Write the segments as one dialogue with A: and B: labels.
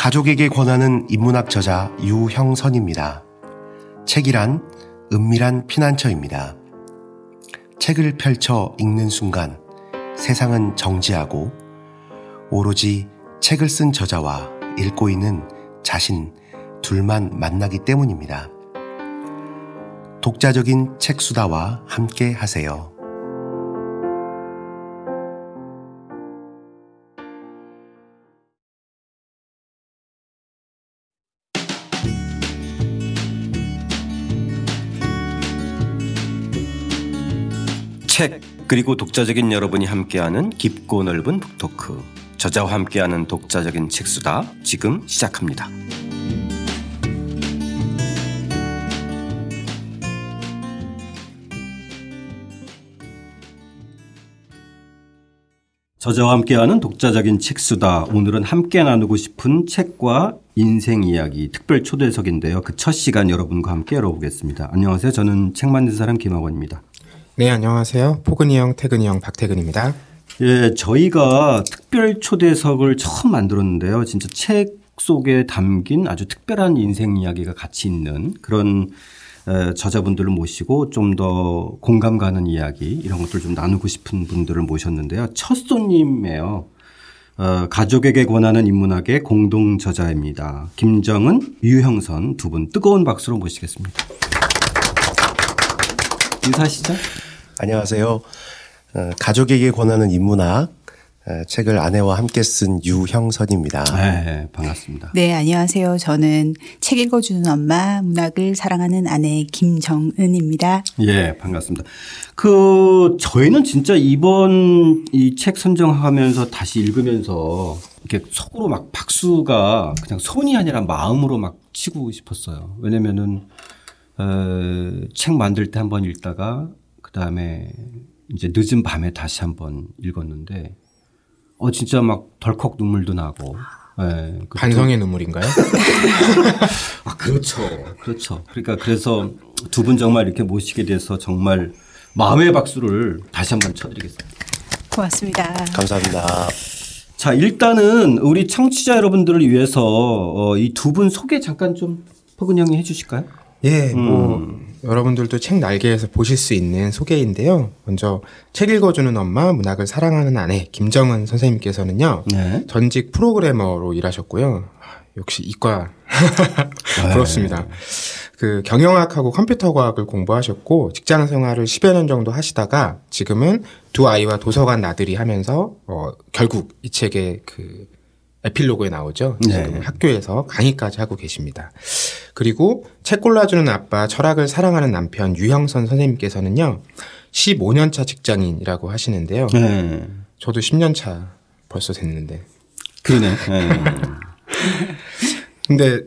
A: 가족에게 권하는 인문학 저자 유형선입니다. 책이란 은밀한 피난처입니다. 책을 펼쳐 읽는 순간 세상은 정지하고 오로지 책을 쓴 저자와 읽고 있는 자신 둘만 만나기 때문입니다. 독자적인 책수다와 함께 하세요. 책 그리고 독자적인 여러분이 함께하는 깊고 넓은 북토크 저자와 함께하는 독자적인 책수다 지금 시작합니다. 저자와 함께하는 독자적인 책수다. 오늘은 함께 나누고 싶은 책과 인생 이야기 특별 초대석인데요. 그 첫 시간 여러분과 함께 열어보겠습니다. 안녕하세요. 저는 책 만든 사람 김학원입니다.
B: 네, 안녕하세요. 포근이 형, 태근이 형, 박태근입니다.
A: 예, 저희가 특별 초대석을 처음 만들었는데요. 진짜 책 속에 담긴 아주 특별한 인생 이야기가 같이 있는 그런 저자분들을 모시고 좀 더 공감 가는 이야기 이런 것들 좀 나누고 싶은 분들을 모셨는데요. 첫 손님이에요. 어, 가족에게 권하는 인문학의 공동 저자입니다. 김정은, 유형선 두 분 뜨거운 박수로 모시겠습니다. 인사하시죠.
C: 안녕하세요. 어, 가족에게 권하는 인문학 어, 책을 아내와 함께 쓴 유형선입니다.
A: 네, 반갑습니다.
D: 네, 안녕하세요. 저는 책 읽어주는 엄마, 문학을 사랑하는 아내 김정은입니다.
A: 예, 네, 반갑습니다. 그 저희는 진짜 이번 이 책 선정하면서 다시 읽으면서 이렇게 속으로 막 박수가 그냥 손이 아니라 마음으로 막 치고 싶었어요. 왜냐면은 어, 책 만들 때 한번 읽다가 그 다음에 이제 늦은 밤에 다시 한번 읽었는데 어 진짜 막 덜컥 눈물도 나고. 네, 그 반성의 눈물인가요? 아 그렇죠. 그렇죠. 그러니까 그래서 두 분 정말 이렇게 모시게 돼서 정말 마음의 박수를 다시 한번 쳐드리겠습니다.
D: 고맙습니다.
C: 감사합니다.
A: 자, 일단은 우리 청취자 여러분들을 위해서 어, 이 두 분 소개 잠깐 좀 포근형이 해주실까요?
B: 예, 뭐 음. 여러분들도 책 날개에서 보실 수 있는 소개인데요. 먼저 책 읽어주는 엄마, 문학을 사랑하는 아내 김정은 선생님께서는요. 네. 전직 프로그래머로 일하셨고요. 아, 역시 이과 부럽습니다. 네. 그 경영학하고 컴퓨터과학을 공부하셨고 직장 생활을 10여 년 정도 하시다가 지금은 두 아이와 도서관 나들이 하면서 어 결국 이 책의 그 에필로그에 나오죠. 네. 학교에서 강의까지 하고 계십니다. 그리고 책 골라주는 아빠, 철학을 사랑하는 남편 유형선 선생님께서는요, 15년 차 직장인이라고 하시는데요. 네. 저도 10년 차 벌써 됐는데.
A: 그러네.
B: 네. 근데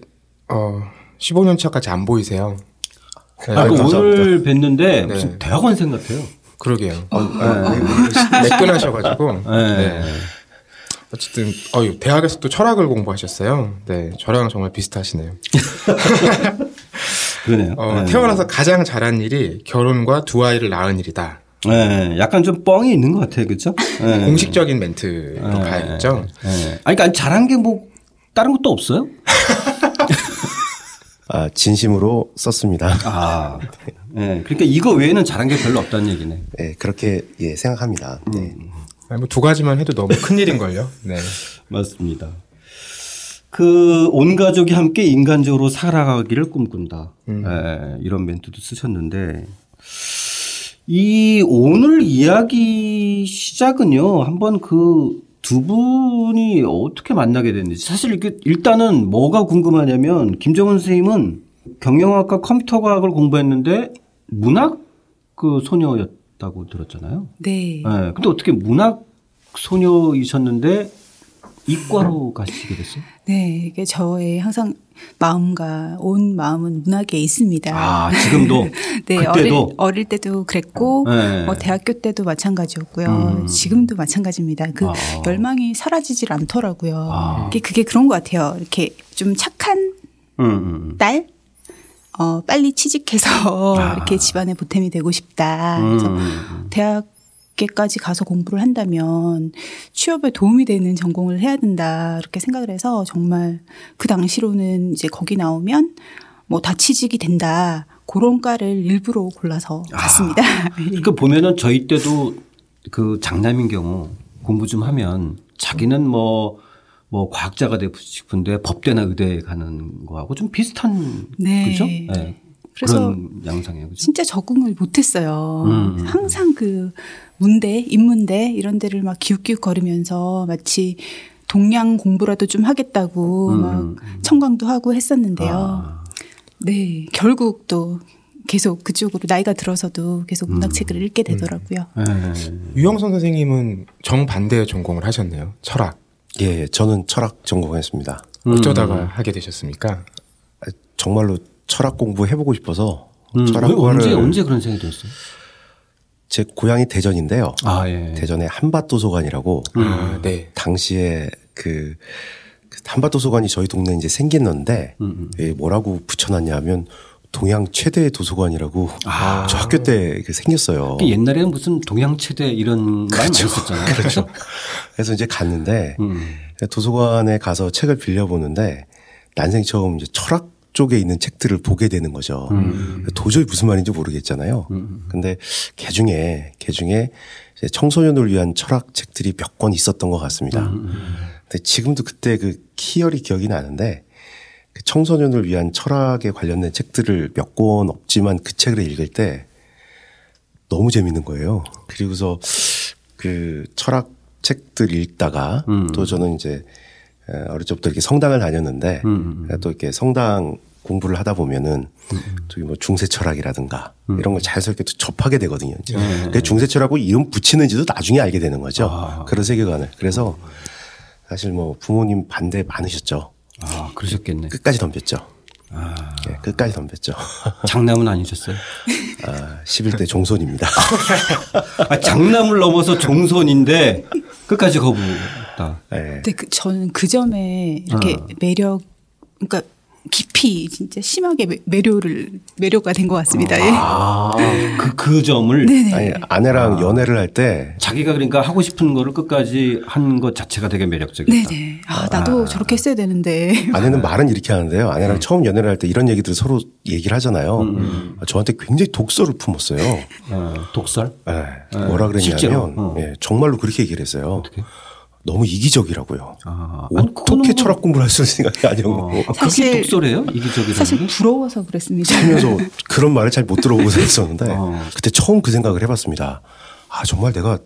B: 어 15년 차까지 안 보이세요.
A: 아, 네, 아, 그 오늘 뵀는데 네. 무슨 대학원생 같아요.
B: 그러게요. 어, 어. 네, 네, 매끈하셔가지고. 네. 어쨌든 어유 대학에서 도 철학을 공부하셨어요. 네, 저랑 정말 비슷하시네요.
A: 그러네요.
B: 어,
A: 네.
B: 태어나서 가장 잘한 일이 결혼과 두 아이를 낳은 일이다.
A: 네, 약간 좀 뻥이 있는 것 같아요, 그렇죠?
B: 네. 공식적인 멘트로 네. 가야겠죠.
A: 네. 아니, 그러니까 잘한 게 뭐 다른 것도 없어요?
C: 아, 진심으로 썼습니다.
A: 아, 네. 그러니까 이거 외에는 잘한 게 별로 없다는 얘기네. 네,
C: 그렇게 예, 생각합니다. 네. 음.
B: 아니, 뭐두 가지만 해도 너무 큰 일인걸요.
A: 네. 맞습니다. 그 온 가족이 함께 인간적으로 살아가기를 꿈꾼다. 음. 네, 이런 멘트도 쓰셨는데 이 오늘 이야기 시작은요. 한번 그 두 분이 어떻게 만나게 됐는지 사실 일단은 뭐가 궁금하냐면 김정은 선생님은 경영학과 컴퓨터과학을 공부했는데 문학 그 소녀였 하셨다고 들었잖아요. 네.
D: 네. 근데
A: 어떻게 문학 소녀이셨는데 이과로 가시게 됐어요?
D: 네, 이게 저의 항상 마음과 온 마음은 문학에 있습니다.
A: 아, 지금도? 네,
D: 그때도? 어릴, 어릴, 때도 그랬고, 네. 뭐 대학교 때도 마찬가지였고요. 음. 지금도 마찬가지입니다. 그 아. 열망이 사라지질 않더라고요. 아. 그게, 그게 그런 것 같아요. 이렇게 좀 착한 음, 음. 음. 딸? 어, 빨리 취직해서 아. 이렇게 집안에 보탬이 되고 싶다. 그래서 음. 대학 밖에까지 가서 공부를 한다면 취업에 도움이 되는 전공을 해야 된다 이렇게 생각을 해서 정말 그 당시로는 이제 거기 나오면 뭐 다 취직이 된다
A: 그런
D: 과를 일부러 골라서 아, 갔습니다.
A: 예. 그러니까 보면은 저희 때도 그 장남인 경우 공부 좀 하면 자기는 뭐뭐 과학자가 되고 싶은데 법대나 의대에 가는 거하고 좀 비슷한 네. 그죠? 네.
D: 그래서 양상이에요. 그죠? 진짜 적응을 못했어요. 음, 음, 음, 항상 그 문대, 인문대 이런 데를 막 기웃기웃 거리면서 마치 동양 공부라도 좀 하겠다고 음, 음 막 음, 청강도 하고 했었는데요. 아. 네, 결국 또 계속 그쪽으로 나이가 들어서도 계속 문학책을 읽게 되더라고요.
B: 네. 유영선 선생님은 정반대의 전공을 하셨네요. 철학.
C: 예, 예, 저는 철학 전공했습니다.
B: 음. 어쩌다가 하게 되셨습니까?
C: 아, 정말로 철학 공부 해보고 싶어서 음.
A: 철학과를 언제 언제 그런 생각이 들었어요?
C: 제 고향이 대전인데요. 아, 예. 대전의 한밭 도서관이라고 음. 아, 네. 당시에 그, 그 한밭 도서관이 저희 동네에 이제 생겼는데 음. 음. 예, 뭐라고 붙여놨냐면 동양 최대 의 도서관이라고 아. 저 학교 때 생겼어요.
A: 그러니까 옛날에는 무슨 동양 최대 이런 그말 많이 썼잖아요.
C: 그렇죠. 그래서 이제 갔는데 음. 도서관에 가서 책을 빌려 보는데 난생 처음 이제 철학 쪽에 있는 책들을 보게 되는 거죠. 음. 도저히 무슨 말인지 모르겠잖아요. 음. 음. 근데 개 그 중에 개 그 중에 청소년을 위한 철학 책들이 몇 권 있었던 것 같습니다. 음, 음, 근데 지금도 그때 그 키열이 기억이 나는데 그 청소년을 위한 철학에 관련된 책들을 몇 권 없지만 그 책을 읽을 때 너무 재밌는 거예요. 그리고서 그 철학 책들 읽다가 음. 또 저는 이제 어릴 적부터 이렇게 성당을 다녔는데 음, 음, 음. 또 이렇게 성당 공부를 하다 보면은 음, 저기 뭐 중세 철학이라든가 이런 걸 자연스럽게 또 접하게 되거든요. 이제. 네. 그 중세 철학고 이름 붙이는지도 나중에 알게 되는 거죠. 아. 그런 세계관을. 그래서 사실 뭐 부모님 반대 많으셨죠.
A: 아, 그러셨겠네.
C: 끝까지 덤볐죠. 아. 네, 끝까지 덤볐죠.
A: 장남은 아니셨어요? 아,
C: 11대 종손입니다.
A: 아, 장남을 넘어서 종손인데 끝까지 거부다.
D: 네. 예.
A: 근데
D: 그, 저는 그 점에 이렇게 아. 매력, 그러니까 깊이 진짜 심하게 매료를 매료가 된 것 같습니다.
A: 예. 아, 예. 그, 그 점을
C: 네, 네. 아니, 아내랑 아. 연애를 할 때
A: 자기가 그러니까 하고 싶은 거를 끝까지 한 것 자체가 되게 매력적이다.
D: 네네. 아, 나도 아. 저렇게 했어야 되는데.
C: 아내는 말은 이렇게 하는데요. 아내랑 음. 처음 연애를 할 때 이런 얘기들 서로 얘기를 하잖아요. 음. 음. 아, 저한테 굉장히 독설을 품었어요.
A: 아, 독설?
C: 네. 뭐라 그랬냐면 어. 예, 정말로 그렇게 얘기를 했어요. 어떻게? 너무 이기적이라고요. 아, 아, 아. 어떻게 철학 뭐 공부를 할 수 있는 생각이 아니고. 어,
D: 아, 사실
A: 독설해요? 이기적이라 사실
D: 부러워서 그랬습니다.
C: 살면서 그런 말을 잘 못 들어보고 살았었는데 어. 그때 처음 그 생각을 해봤습니다. 아 정말 내가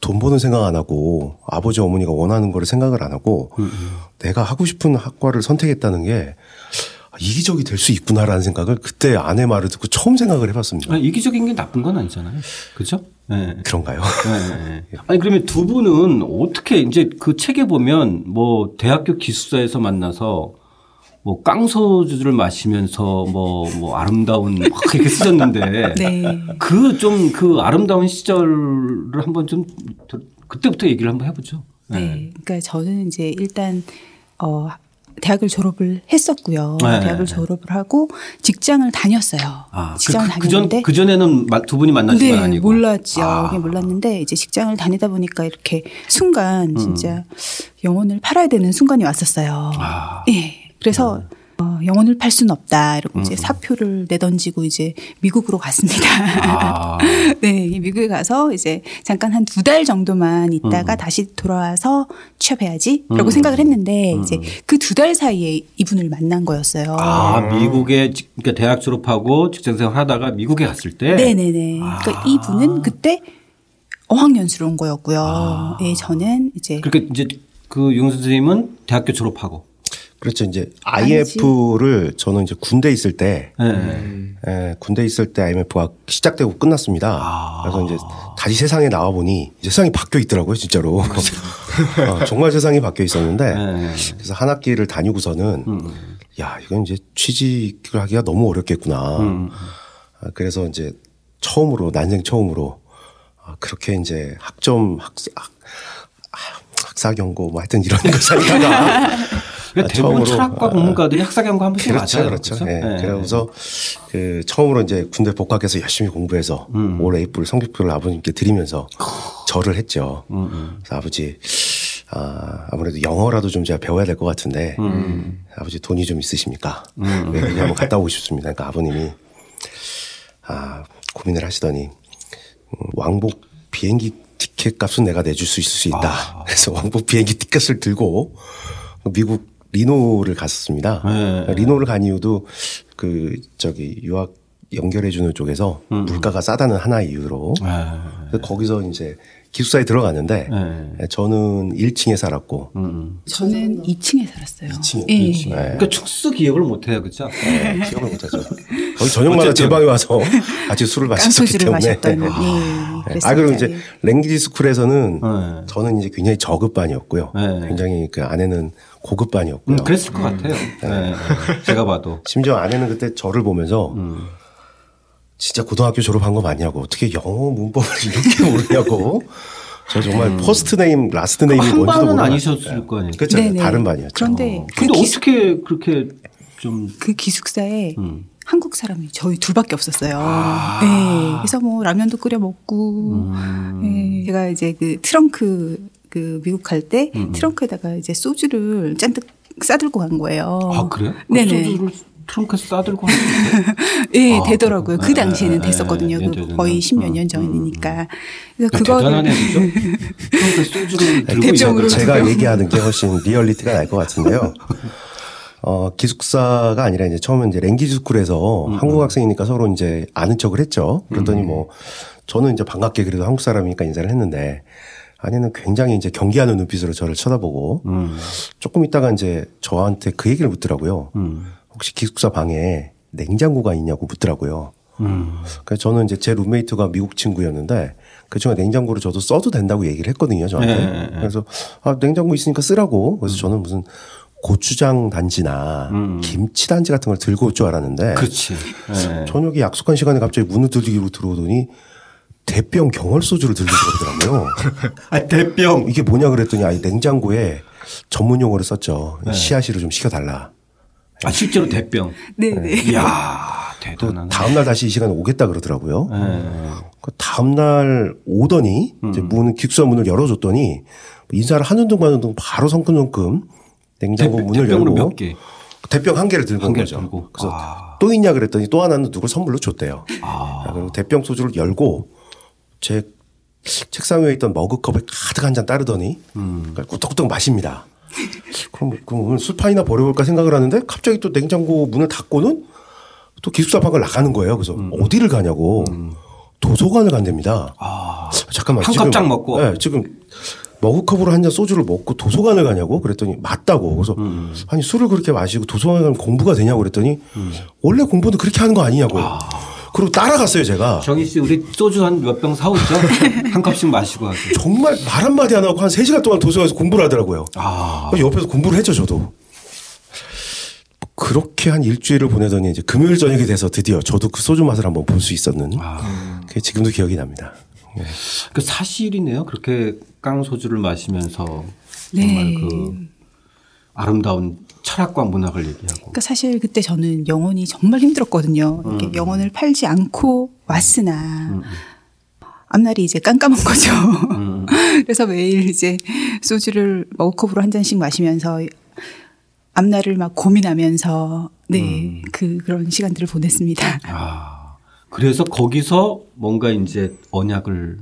C: 돈 버는 생각 안 하고 아버지 어머니가 원하는 거를 생각을 안 하고 음, 음. 내가 하고 싶은 학과를 선택했다는 게 이기적이 될 수 있구나라는 생각을 그때 아내 말을 듣고 처음 생각을 해봤습니다.
A: 아니, 이기적인 게 나쁜 건 아니잖아요. 그죠? 네.
C: 그런가요? 네.
A: 아니 그러면 두 분은 어떻게 이제 그 책에 보면 뭐 대학교 기숙사에서 만나서 뭐 깡소주를 마시면서 뭐뭐 뭐 아름다운 막 이렇게 쓰셨는데 네. 그좀그 그 아름다운 시절을 한번 좀 그때부터 얘기를 한번 해보죠.
D: 네. 그러니까 저는 이제 일단 어 대학을 졸업을 했었고요. 네. 대학을 졸업을 하고 직장을 다녔어요. 아,
A: 그, 직장을 그, 다녔는데 그 전에는 두 분이 만나신 네, 건 아니고
D: 몰랐죠. 아. 몰랐는데 이제 직장을 다니다 보니까 이렇게 순간 진짜 음. 영혼을 팔아야 되는 순간이 왔었어요. 아. 예. 그래서 음. 어, 영혼을 팔 수는 없다. 이러고 음. 이제 사표를 내던지고 이제 미국으로 갔습니다. 아. 네, 미국에 가서 이제 잠깐 한 두 달 정도만 있다가 음. 다시 돌아와서 취업해야지라고 음. 생각을 했는데 음. 이제 그 두 달 사이에 이분을 만난 거였어요.
A: 아, 미국에 그러니까 대학 졸업하고 직장생활 하다가 미국에 갔을 때.
D: 네, 네, 네. 아. 그러니까 이분은 그때 어학연수로 온 거였고요. 아. 예, 저는 이제
A: 그러니까 이제 그용 선생님은 대학교 졸업하고
C: 그렇죠. 이제 IMF를 아니지. 저는 이제 군대 있을 때 네. 음. 에, 예, 군대 있을 때 IMF가 시작되고 끝났습니다. 아. 그래서 이제 다시 세상에 나와 보니 세상이 바뀌어 있더라고요, 진짜로. 어, 정말 세상이 바뀌어 있었는데 네. 그래서 한 학기를 다니고서는 음. 야 이건 이제 취직을 하기가 너무 어렵겠구나. 음. 아, 그래서 이제 처음으로 난생 처음으로 아, 그렇게 이제 학점 학사 학, 아, 학사 경고 뭐 하여튼 이런 거 생각하다.
A: 그러니까 아, 대부분 철학과 국문과들이 아, 아. 학사 경과 한 번씩 그렇죠,
C: 맞아요. 그렇죠. 그렇죠? 네. 네. 그래서 그 처음으로 이제 군대 복학해서 열심히 공부해서 음. 올 A뿔 성적표를 아버님께 드리면서 절을 했죠. 음, 음. 그래서 아버지 아, 아무래도 영어라도 좀 제가 배워야 될 것 같은데 음, 음. 아버지 돈이 좀 있으십니까? 음. 네, 한번 갔다 오고 싶습니다. 그러니까 아버님이 아, 고민을 하시더니 왕복 비행기 티켓 값은 내가 내줄 수 있을 수 있다. 아. 그래서 왕복 비행기 티켓을 들고 미국 리노를 갔었습니다. 네. 리노를 간 이유도 그 저기 유학 연결해주는 쪽에서 음. 물가가 싸다는 하나 이유로 네. 거기서 이제 기숙사에 들어갔는데 네. 저는 1층에 살았고 음.
D: 저는 2층에 살았어요.
A: 2층, 예. 2층. 예. 그러니까 축수 기억을 못해요, 그렇죠?
C: 기억을 못하죠. 거기 저녁마다 제 방에 와서 아침 술을 마셨기 었 때문에. 마셨다 네. 아, 예, 네. 아 그리고 이제 랭귀지 스쿨에서는 네. 저는 이제 굉장히 저급반이었고요. 네. 굉장히 그 아내는 고급반이었고요. 음,
A: 그랬을 것 같아요. 음. 네. 네. 제가 봐도.
C: 심지어 아내는 그때 저를 보면서 음. 진짜 고등학교 졸업한 거 맞냐고 어떻게 영어 문법을 이렇게 모르냐고. 저 정말 음. 퍼스트 네임, 라스트 네임이
A: 뭔지도
C: 모르는 반
A: 아니셨을 거 아니에요.
C: 그렇죠. 다른 반이었죠.
D: 그런데 어.
A: 그 근데 기... 어떻게 그렇게 좀 그
D: 기숙사에 음. 한국 사람이 저희 둘밖에 없었어요. 아. 네. 그래서 뭐 라면도 끓여 먹고 음. 네. 제가 이제 그 트렁크 그 미국 갈때 음, 음. 트렁크에다가 이제 소주를 잔뜩 싸들고 간 거예요. 아
A: 그래요? 그
D: 네네. 소주를
A: 트렁크에 싸들고
D: 예, 네, 아, 되더라고요. 그 그렇구나. 그 당시에는 네, 됐었거든요. 네, 그 거의 십몇 년 음, 전이니까.
A: 그래서 그거를 소주 네, 대표적으로
C: 제가 얘기하는 게 훨씬 리얼리티가 날 것 같은데요. 어, 기숙사가 아니라 이제 처음에 이제 랭귀지 스쿨에서 음, 음. 한국 학생이니까 서로 이제 아는 척을 했죠. 그랬더니 음, 음. 뭐 저는 이제 반갑게 그래도 한국 사람이니까 인사를 했는데 아내는 굉장히 이제 경계하는 눈빛으로 저를 쳐다보고 음. 조금 있다가 이제 저한테 그 얘기를 묻더라고요. 음. 혹시 기숙사 방에 냉장고가 있냐고 묻더라고요. 그래서 저는 이제 제 룸메이트가 미국 친구였는데 그 중에 냉장고를 저도 써도 된다고 얘기를 했거든요, 저한테. 네, 네, 네. 그래서 아, 냉장고 있으니까 쓰라고. 그래서 저는 무슨 고추장 단지나 음. 김치 단지 같은 걸 들고 올 줄 알았는데
A: 그렇지. 네.
C: 저녁에 약속한 시간에 갑자기 문을 두드기로 들어오더니 대병 경월 소주를 들고 들어오더라고요아
A: 대병
C: 이게 뭐냐 그랬더니 아니 냉장고에 전문 용어를 썼죠. 네. 씨앗이를 좀 시켜달라.
A: 아 실제로 대병.
D: 네네. 네. 네.
A: 이야 대단한.
C: 다음 날 다시 이 시간에 오겠다 그러더라고요. 네. 그 다음 날 오더니 음. 이제 문 기숙사 문을 열어줬더니 인사를 한 운동 마 운동 바로 성큼성큼 냉장고 대 문을 열고 대병 한 개를 들고 한 개를 거죠. 들고. 그래서 아. 또 있냐 그랬더니 또 하나는 누굴 선물로 줬대요. 아. 그리고 대병 소주를 열고 제 책상 위에 있던 머그컵에 가득 한 잔 따르더니 음. 꾸덕꾸덕 그러니까 마십니다. 그럼, 그럼 오늘 술판이나 버려볼까 생각을 하는데 갑자기 또 냉장고 문을 닫고는 또 기숙사 밖을 나가는 거예요. 그래서 음. 어디를 가냐고. 음. 도서관을 간답니다.
A: 아, 잠깐만. 한 지금, 먹고.
C: 네, 지금 머그컵으로 한 잔 소주를 먹고 도서관을 가냐고 그랬더니 맞다고. 그래서 음. 아니 술을 그렇게 마시고 도서관 에 가면 공부가 되냐고 그랬더니 음. 원래 공부는 그렇게 하는 거 아니냐고. 아. 그리고 따라갔어요 제가.
A: 정희 씨 우리 소주 한 몇 병 사오죠? 한 컵씩 마시고 하요
C: 정말 말 한마디 안 하고 한 세시간 동안 도서관에서 공부를 하더라고요. 아. 옆에서 공부를 했죠 저도. 그렇게 한 일주일을 보내더니 이제 금요일 저녁이 돼서 드디어 저도 그 소주 맛을 한번 볼 수 있었는 아. 그게 지금도 기억이 납니다.
A: 네. 그 사실이네요. 그렇게 깡 소주를 마시면서 네. 정말 그 아름다운 철학과 문학을 얘기하고. 그러니까
D: 사실 그때 저는 영혼이 정말 힘들었거든요. 이렇게 음. 영혼을 팔지 않고 왔으나 음. 음. 앞날이 이제 깜깜한 거죠. 음. 음. 그래서 매일 이제 소주를 머그컵으로 한 잔씩 마시면서 앞날을 막 고민하면서 네, 음. 그 그런 시간들을 보냈습니다.
A: 아. 그래서 거기서 뭔가 이제 언약을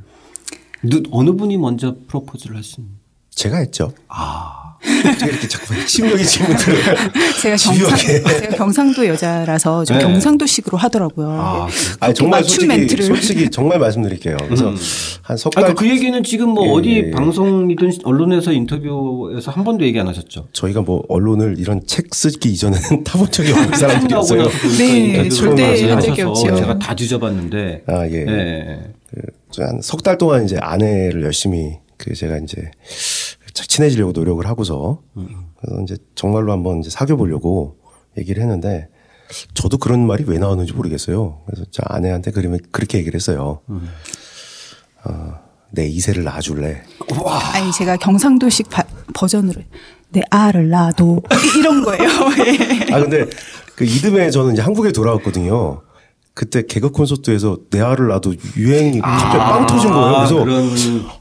A: 어느 분이 먼저 프로포즈를 하신
C: 제가 했죠.
A: 아. 어떻게 이렇게 자꾸 심적인 질문을 제가 경상
D: 제가 경상도 여자라서 좀 네. 경상도식으로 하더라고요. 아,
C: 아니, 정말 솔직히 멘트를. 솔직히 정말 말씀드릴게요.
A: 그래서 음. 한석 아, 그러니까 달. 그 얘기는 지금 뭐 예, 어디 예, 예. 방송이든 언론에서 인터뷰에서 한 번도 얘기 안 하셨죠?
C: 저희가 뭐 언론을 이런 책 쓰기 이전에는 타본 적이 없는 아, 사람들이었어요.
D: 그러니까 네, 절대 한
A: 적이 없죠. 제가 다 뒤져봤는데.
C: 아 예. 예. 그 한석 달 동안 이제 아내를 열심히 그 제가 이제 친해지려고 노력을 하고서 그래서 이제 정말로 한번 이제 사귀어 보려고 얘기를 했는데 저도 그런 말이 왜 나오는지 모르겠어요. 그래서 제 아내한테 그러면 그렇게 얘기를 했어요. 어, 내 이세를 낳아줄래.
D: 우와. 아니 제가 경상도식 바, 버전으로 내 아를 낳아도 이런 거예요. 예.
C: 아 근데 그 이듬해 저는 이제 한국에 돌아왔거든요. 그때 개그 콘서트에서 내아를놔도 유행이 아, 갑자기 아~ 빵 터진 거예요. 그래서 그런...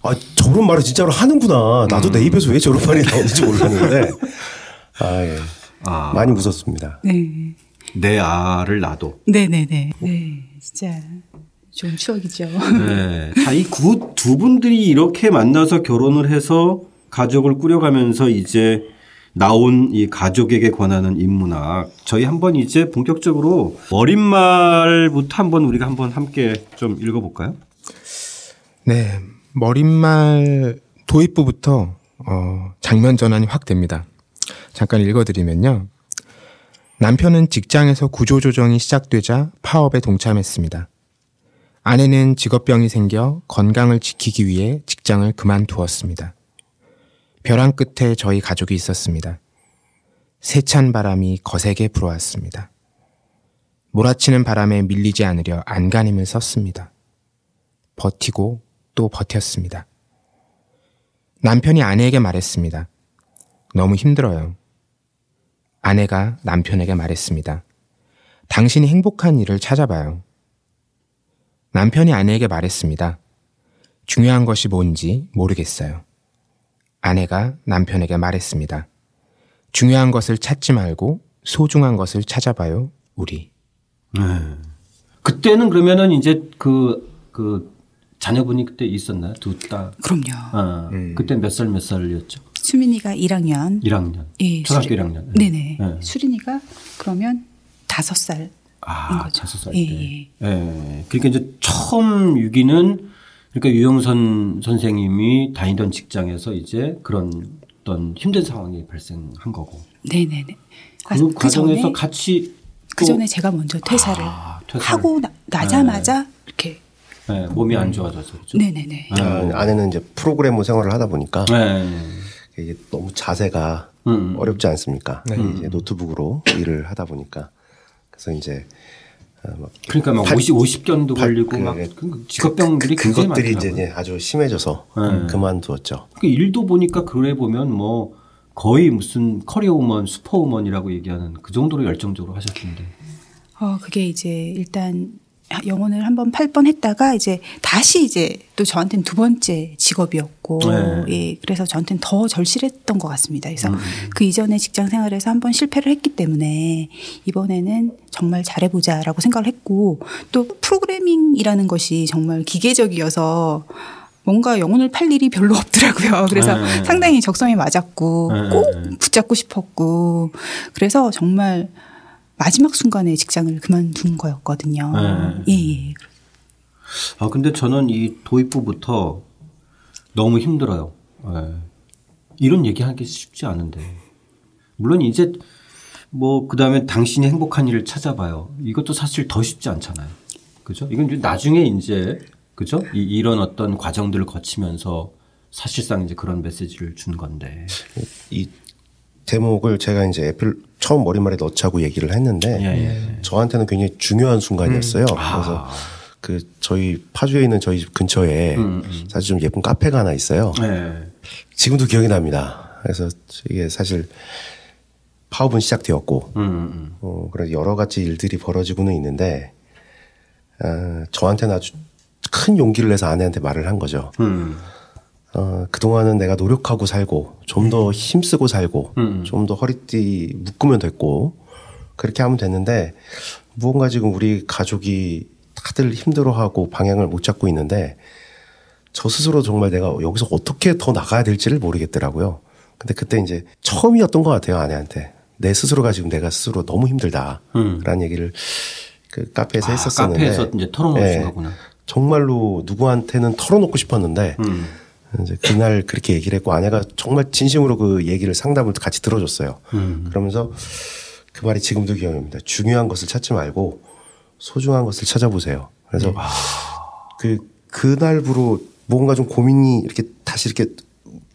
C: 아 저런 말을 진짜로 하는구나. 나도 음. 내 입에서 왜 저런 말이 나오는지 몰랐는데 아, 예. 아. 많이 웃었습니다.
D: 네.
A: 내아를놔도
D: 네네네. 네. 네, 진짜 좋은 추억이죠. 네. 자,
A: 이두 두 분들이 이렇게 만나서 결혼을 해서 가족을 꾸려가면서 이제 나온 이 가족에게 권하는 인문학 저희 한번 이제 본격적으로 머릿 말부터 한번 우리가 한번 함께 좀 읽어볼까요?
B: 네, 머릿말 도입부부터 어, 장면 전환이 확 됩니다. 잠깐 읽어드리면요. 남편은 직장에서 구조조정이 시작되자 파업에 동참했습니다. 아내는 직업병이 생겨 건강을 지키기 위해 직장을 그만두었습니다. 벼랑 끝에 저희 가족이 있었습니다. 세찬 바람이 거세게 불어왔습니다. 몰아치는 바람에 밀리지 않으려 안간힘을 썼습니다. 버티고 또 버텼습니다. 남편이 아내에게 말했습니다. 너무 힘들어요. 아내가 남편에게 말했습니다. 당신이 행복한 일을 찾아봐요. 남편이 아내에게 말했습니다. 중요한 것이 뭔지 모르겠어요. 아내가 남편에게 말했습니다. 중요한 것을 찾지 말고 소중한 것을 찾아봐요, 우리. 네.
A: 그때는 그러면은 이제 그, 그 자녀분이 그때 있었나요? 두 딸.
D: 그럼요.
A: 어, 음. 그때 몇 살 몇 살이었죠?
D: 수민이가 1학년.
A: 1학년. 예, 초등학교 수리, 1학년.
D: 네네. 예. 수린이가 그러면 5살.
A: 아, 5살 예, 예. 예. 그러니까 이제 처음 유기는 그러니까 유영선 선생님이 다니던 직장에서 이제 그런 어떤 힘든 상황이 발생한 거고.
D: 네네네.
A: 그, 그 과정에서 전 같이
D: 그 전에 제가 먼저 퇴사를, 아, 퇴사를. 하고 나, 자마자 네. 이렇게 네,
A: 몸이 안 음. 좋아져서 그렇
D: 네네네. 아,
C: 아 뭐. 내는 이제 프로그래머 생활을 하다 보니까 네. 이게 너무 자세가 음, 음. 어렵지 않습니까? 네. 이제 노트북으로 일을 하다 보니까 그래서 이제
A: 어, 뭐 그러니까 막 8, 50, 50견도 팔, 걸리고 그, 막 예, 그 그 직업병들이 그, 그, 그것들이 이제
C: 예, 아주 심해져서 네. 그만두었죠. 그
A: 일도 보니까 그래 보면 뭐 거의 무슨 커리어우먼, 슈퍼우먼이라고 얘기하는 그 정도로 열정적으로 하셨던데.
D: 어, 그게 이제 일단 영혼을 한 번 팔 번 했다가 이제 다시 이제 또 저한테는 두 번째 직업이었고 네. 예 그래서 저한테는 더 절실했던 것 같습니다. 그래서 음. 그이전에 직장 생활에서 한 번 실패를 했기 때문에 이번에는 정말 잘해보자라고 생각을 했고 또 프로그래밍이라는 것이 정말 기계적이어서 뭔가 영혼을 팔 일이 별로 없더라고요. 그래서 네. 상당히 적성에 맞았고 네. 꼭 붙잡고 싶었고 그래서 정말 마지막 순간에 직장을 그만둔 거였거든요. 네. 예, 예.
A: 아, 근데 저는 이 도입부부터 너무 힘들어요. 네. 이런 얘기 하기 쉽지 않은데. 물론 이제 뭐, 그 다음에 당신이 행복한 일을 찾아봐요. 이것도 사실 더 쉽지 않잖아요. 그죠? 이건 나중에 이제, 그죠? 이, 이런 어떤 과정들을 거치면서 사실상 이제 그런 메시지를 준 건데. 이
C: 대목을 제가 이제 애플 처음 머리말에 넣자고 얘기를 했는데 예, 예. 저한테는 굉장히 중요한 순간이었어요. 음. 그래서 아. 그 저희 파주에 있는 저희 집 근처에 음, 음. 사실 좀 예쁜 카페가 하나 있어요. 예. 지금도 기억이 납니다. 그래서 이게 사실 파업은 시작되었고 음, 음, 음. 어, 그런 여러 가지 일들이 벌어지고는 있는데 아, 저한테는 아주 큰 용기를 내서 아내한테 말을 한 거죠. 어, 그동안은 내가 노력하고 살고, 좀 더 힘쓰고 살고, 음, 음. 좀더 허리띠 묶으면 됐고, 그렇게 하면 됐는데, 무언가 지금 우리 가족이 다들 힘들어하고 방향을 못 잡고 있는데, 저 스스로 정말 내가 여기서 어떻게 더 나가야 될지를 모르겠더라고요. 근데 그때 이제 처음이었던 것 같아요, 아내한테. 내 스스로가 지금 내가 스스로 너무 힘들다. 라는 음. 얘기를 그 카페에서 아, 했었었는데.
A: 카페에서 이제 털어놓으신 네, 거구나.
C: 정말로 누구한테는 털어놓고 싶었는데, 음. 이제 그날 그렇게 얘기를 했고 아내가 정말 진심으로 그 얘기를 상담을 같이 들어줬어요. 음. 그러면서 그 말이 지금도 기억납니다. 중요한 것을 찾지 말고 소중한 것을 찾아보세요. 그래서 네. 그 그날부로 뭔가 좀 고민이 이렇게 다시 이렇게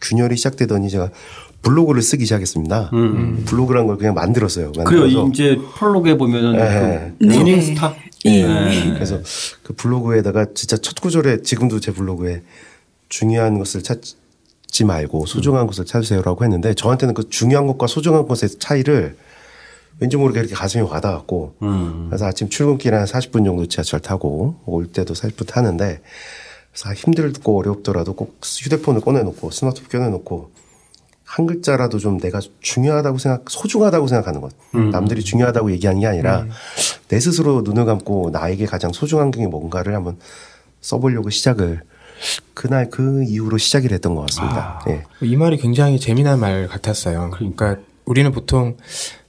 C: 균열이 시작되더니 제가 블로그를 쓰기 시작했습니다. 음. 음. 블로그란 걸 그냥 만들었어요.
A: 만들어서. 그 이제 폴로그에 보면은 네. 그모닝 네.
C: 네. 네. 그래서 그 블로그에다가 진짜 첫 구절에 지금도 제 블로그에 중요한 것을 찾지 말고 소중한 음. 것을 찾으세요라고 했는데 저한테는 그 중요한 것과 소중한 것의 차이를 왠지 모르게 이렇게 가슴이 와닿았고 음. 그래서 아침 출근길에 한 40분 정도 지하철 타고 올 때도 40분 타는데 그래서 힘들고 어렵더라도 꼭 휴대폰을 꺼내놓고 스마트폰 꺼내놓고 한 글자라도 좀 내가 중요하다고 생각, 소중하다고 생각하는 것. 음. 남들이 중요하다고 얘기하는 게 아니라 음. 내 스스로 눈을 감고 나에게 가장 소중한 게 뭔가를 한번 써보려고 시작을 그날 그 이후로 시작이 됐던 것 같습니다. 아, 예.
B: 이 말이 굉장히 재미난 말 같았어요. 그러니까 우리는 보통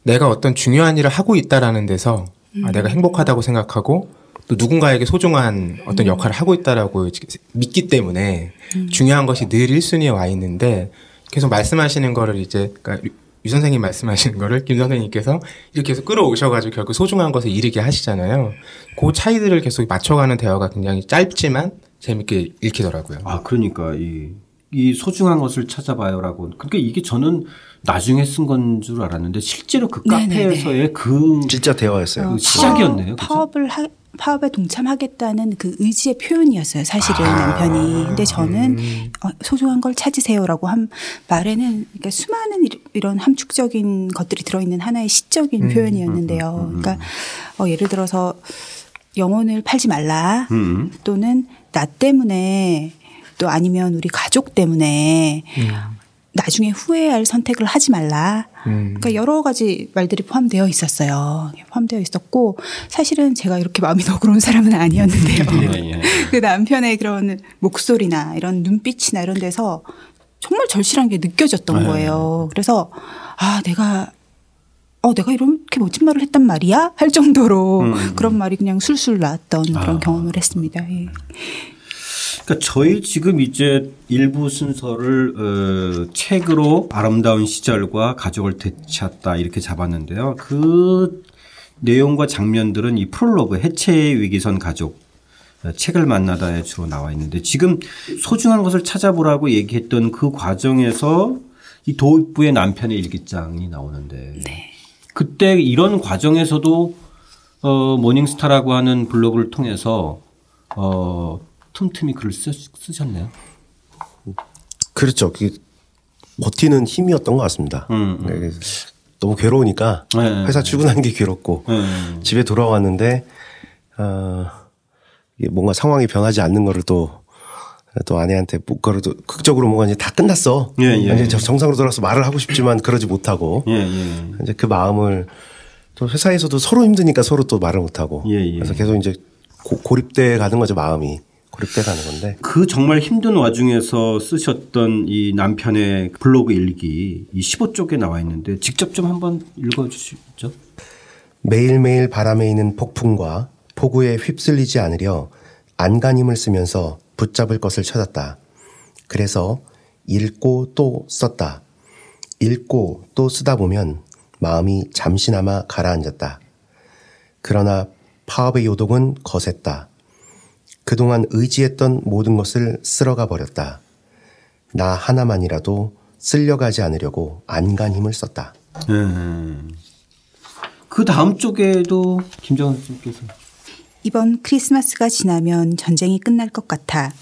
B: 내가 어떤 중요한 일을 하고 있다라는 데서 음. 아, 내가 음. 행복하다고 생각하고 또 누군가에게 소중한 어떤 음. 역할을 하고 있다라고 믿기 때문에 음. 중요한 것이 늘 1순위에 와 있는데 계속 말씀하시는 거를 이제 그러니까 유 선생님 말씀하시는 거를 김 선생님께서 이렇게 해서 끌어오셔가지고 결국 소중한 것에 이르게 하시잖아요. 그 차이들을 계속 맞춰가는 대화가 굉장히 짧지만 재밌게 읽히더라고요.
A: 아, 그러니까 이, 이 소중한 것을 찾아봐요라고. 그러니까 이게 저는 나중에 쓴 건 줄 알았는데 실제로 그 카페에서의 네네그
C: 진짜 대화였어요. 어,
A: 시작이었네요.
D: 파업, 을
A: 하,
D: 파업에 동참하겠다는 그 의지의 표현이었어요. 사실은 아~ 남편이. 근데 저는 음. 어, 소중한 걸 찾으세요라고 한 말에는 그러니까 수많은 이런 함축적인 것들이 들어있는 하나의 시적인 음, 표현이었는데요. 음, 음, 음, 음. 그러니까 어, 예를 들어서. 영혼을 팔지 말라. 음. 또는 나 때문에 또 아니면 우리 가족 때문에 음. 나중에 후회할 선택을 하지 말라. 음. 그러니까 여러 가지 말들이 포함되어 있었어요. 포함되어 있었고 사실은 제가 이렇게 마음이 너그러운 사람은 아니었는데요. 음. 예, 예. 그 남편의 그런 목소리나 이런 눈빛이나 이런 데서 정말 절실한 게 느껴졌던 예. 거예요. 그래서 아 내가 어, 내가 이렇게 멋진 말을 했단 말이야? 할 정도로 음. 그런 말이 그냥 술술 나왔던 그런 아. 경험을 했습니다. 예.
A: 그러니까 저희 지금 이제 일부 순서를 어, 책으로 아름다운 시절과 가족을 되찾다 이렇게 잡았는데요. 그 내용과 장면들은 이 프롤로그 해체의 위기선 가족 어, 책을 만나다에 주로 나와 있는데 지금 소중한 것을 찾아보라고 얘기했던 그 과정에서 이 도입부의 남편의 일기장이 나오는데 네. 그때 이런 과정에서도 어, 모닝스타라고 하는 블로그를 통해서 어, 틈틈이 글을 쓰, 쓰 셨네요
C: 그렇죠. 버티는 힘이었던 것 같습니다. 음, 음. 네, 너무 괴로우니까 네, 네, 회사 네, 출근하는 네. 게 괴롭고 네, 집에 돌아왔는데 어, 뭔가 상황이 변하지 않는 거를 또또 아내한테 뭐 그래도 극적으로 뭔가 이제 다 끝났어. 예, 예. 이제 정상으로 돌아서 말을 하고 싶지만 그러지 못하고 예, 예. 이제 그 마음을 또 회사에서도 서로 힘드니까 서로 또 말을 못하고 예, 예. 그래서 계속 이제 고, 립돼 가는 거죠 마음이 고립돼 가는 건데
A: 그 정말 힘든 와중에서 쓰셨던 이 남편의 블로그 일기 이 15쪽에 나와 있는데 직접 좀 한번 읽어주시죠.
C: 매일매일 바람에 있는 폭풍과 폭우에 휩쓸리지 않으려 안간힘을 쓰면서 붙잡을 것을 찾았다. 그래서 읽고 또 썼다. 읽고 또 쓰다 보면 마음이 잠시나마 가라앉았다. 그러나 파업의 요동은 거셌다. 그동안 의지했던 모든 것을 쓸어가 버렸다. 나 하나만이라도 쓸려가지 않으려고 안간 힘을 썼다. 음.
A: 그 다음 쪽에도 김정은 님께서
D: 이번 크리스마스가 지나면 전쟁이 끝날 것 같아.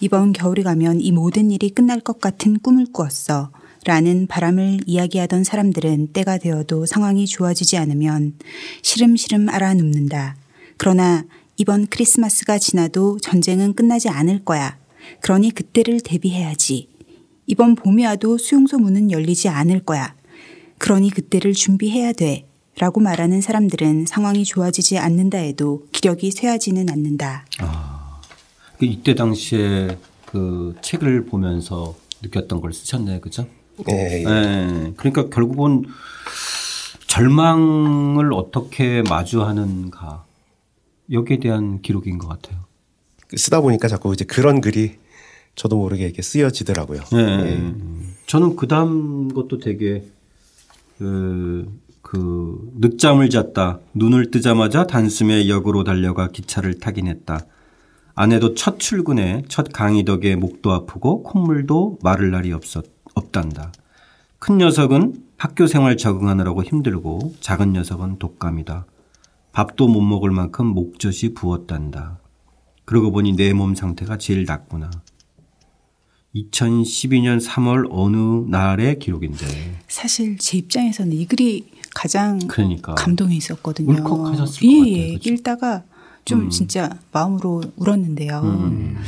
D: 이번 겨울이 가면 이 모든 일이 끝날 것 같은 꿈을 꾸었어. 라는 바람을 이야기하던 사람들은 때가 되어도 상황이 좋아지지 않으면 시름시름 알아눕는다. 그러나 이번 크리스마스가 지나도 전쟁은 끝나지 않을 거야. 그러니 그때를 대비해야지. 이번 봄이 와도 수용소 문은 열리지 않을 거야. 그러니 그때를 준비해야 돼. 라고 말하는 사람들은 상황이 좋아지지 않는다 해도 기력이 쇠하지는 않는다. 아,
A: 그 이때 당시에 그 책을 보면서 느꼈던 걸 쓰셨네, 그죠? 네. 예. 네. 그러니까 결국은 절망을 어떻게 마주하는가 여기에 대한 기록인 것 같아요.
C: 그 쓰다 보니까 자꾸 이제 그런 글이 저도 모르게 이렇게 쓰여지더라고요.
A: 네. 네. 저는 그 다음 것도 되게 그그 늦잠을 잤다. 눈을 뜨자마자 단숨에 역으로 달려가 기차를 타긴 했다. 아내도 첫 출근에 첫 강의 덕에 목도 아프고 콧물도 마를 날이 없었, 없단다. 큰 녀석은 학교 생활 적응하느라고 힘들고 작은 녀석은 독감이다. 밥도 못 먹을 만큼 목젖이 부었단다. 그러고 보니 내 몸 상태가 제일 낫구나 2012년 3월 어느 날의 기록인데.
D: 사실 제 입장에서는 이 글이 가장 그러니까. 감동이 있었거든요.
A: 울컥하셨을 예, 것
D: 예. 같아요. 예, 읽다가 좀 음. 진짜 마음으로 울었는데요. 음.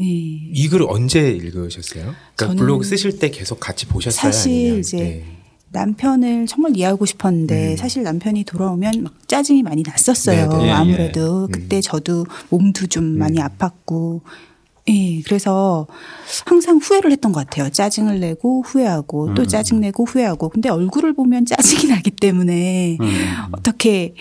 D: 예.
A: 이 글을 언제 읽으셨어요? 그러니까 블로그 쓰실 때 계속 같이 보셨어요?
D: 사실
A: 아니면?
D: 이제 네. 남편을 정말 이해하고 싶었는데 음. 사실 남편이 돌아오면 막 짜증이 많이 났었어요. 네네. 네. 아무래도 예. 그때 저도 몸도 좀 음. 많이 아팠고 예, 그래서 항상 후회를 했던 것 같아요. 짜증을 내고 후회하고 또 음. 짜증 내고 후회하고. 근데 얼굴을 보면 짜증이 나기 때문에 음. 어떻게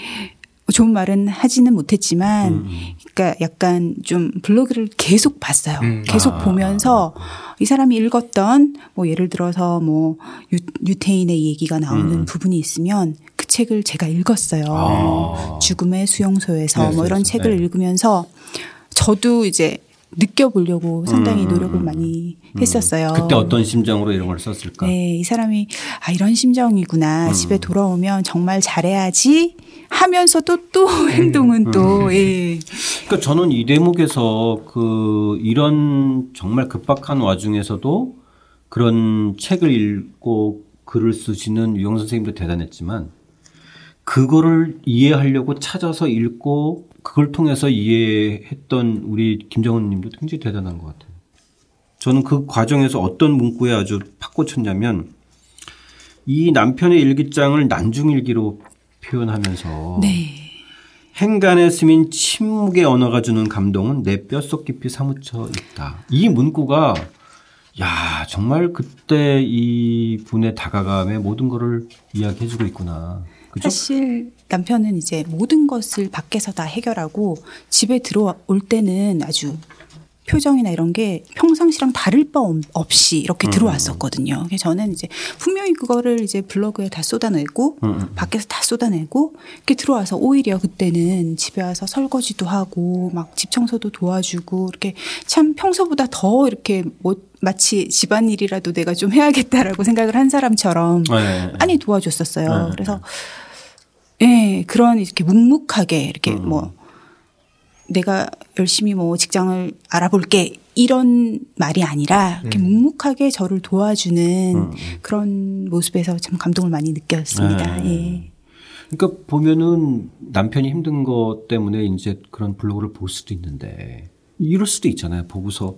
D: 좋은 말은 하지는 못했지만, 음. 그니까 약간 좀 블로그를 계속 봤어요. 음. 계속 아. 보면서 이 사람이 읽었던 뭐 예를 들어서 뭐 유, 태인의 얘기가 나오는 음. 부분이 있으면 그 책을 제가 읽었어요. 아. 죽음의 수용소에서 네, 뭐 네, 이런 네. 책을 네. 읽으면서 저도 이제 느껴보려고 상당히 음, 음, 노력을 음. 많이 음. 했었어요.
A: 그때 어떤 심정으로 이런 걸 썼을까?
D: 네, 이 사람이 아 이런 심정이구나. 음. 집에 돌아오면 정말 잘해야지 하면서 또또 음. 행동은 또. 예.
A: 그러니까 저는 이 대목에서 그 이런 정말 급박한 와중에서도 그런 책을 읽고 글을 쓰시는 유영 선생님도 대단했지만 그거를 이해하려고 찾아서 읽고 그걸 통해서 이해했던 우리 김정은 님도 굉장히 대단한 것 같아요. 저는 그 과정에서 어떤 문구에 아주 팍꽂혔냐면 이 남편의 일기장을 난중일기로 표현하면서 네. 행간에 스민 침묵의 언어가 주는 감동은 내 뼛속 깊이 사무쳐 있다. 이 문구가 야 정말 그때 이 분의 다가감의 모든 거를 이야기해주고 있구나. 그죠?
D: 사실 남편은 이제 모든 것을 밖에서 다 해결하고 집에 들어올 때는 아주 표정이나 이런 게 평상시랑 다를 바 없이 이렇게 음. 들어왔었거든요. 그래서 저는 이제 분명히 그거를 이제 블로그에 다 쏟아내고 음, 음. 밖에서 다 쏟아내고 이렇게 들어와서 오히려 그때는 집에 와서 설거지도 하고 막 집 청소도 도와주고 이렇게 참 평소보다 더 이렇게 뭐 마치 집안일이라도 내가 좀 해야겠다라고 생각을 한 사람처럼 네. 많이 도와줬었어요. 네. 그래서 예, 네, 그런 이렇게 묵묵하게 이렇게 음. 뭐 내가 열심히 뭐 직장을 알아볼게 이런 말이 아니라 이렇게 음. 묵묵하게 저를 도와주는 음, 음. 그런 모습에서 참 감동을 많이 느꼈습니다. 네. 예.
A: 그러니까 보면은 남편이 힘든 것 때문에 이제 그런 블로그를 볼 수도 있는데 이럴 수도 있잖아요. 보고서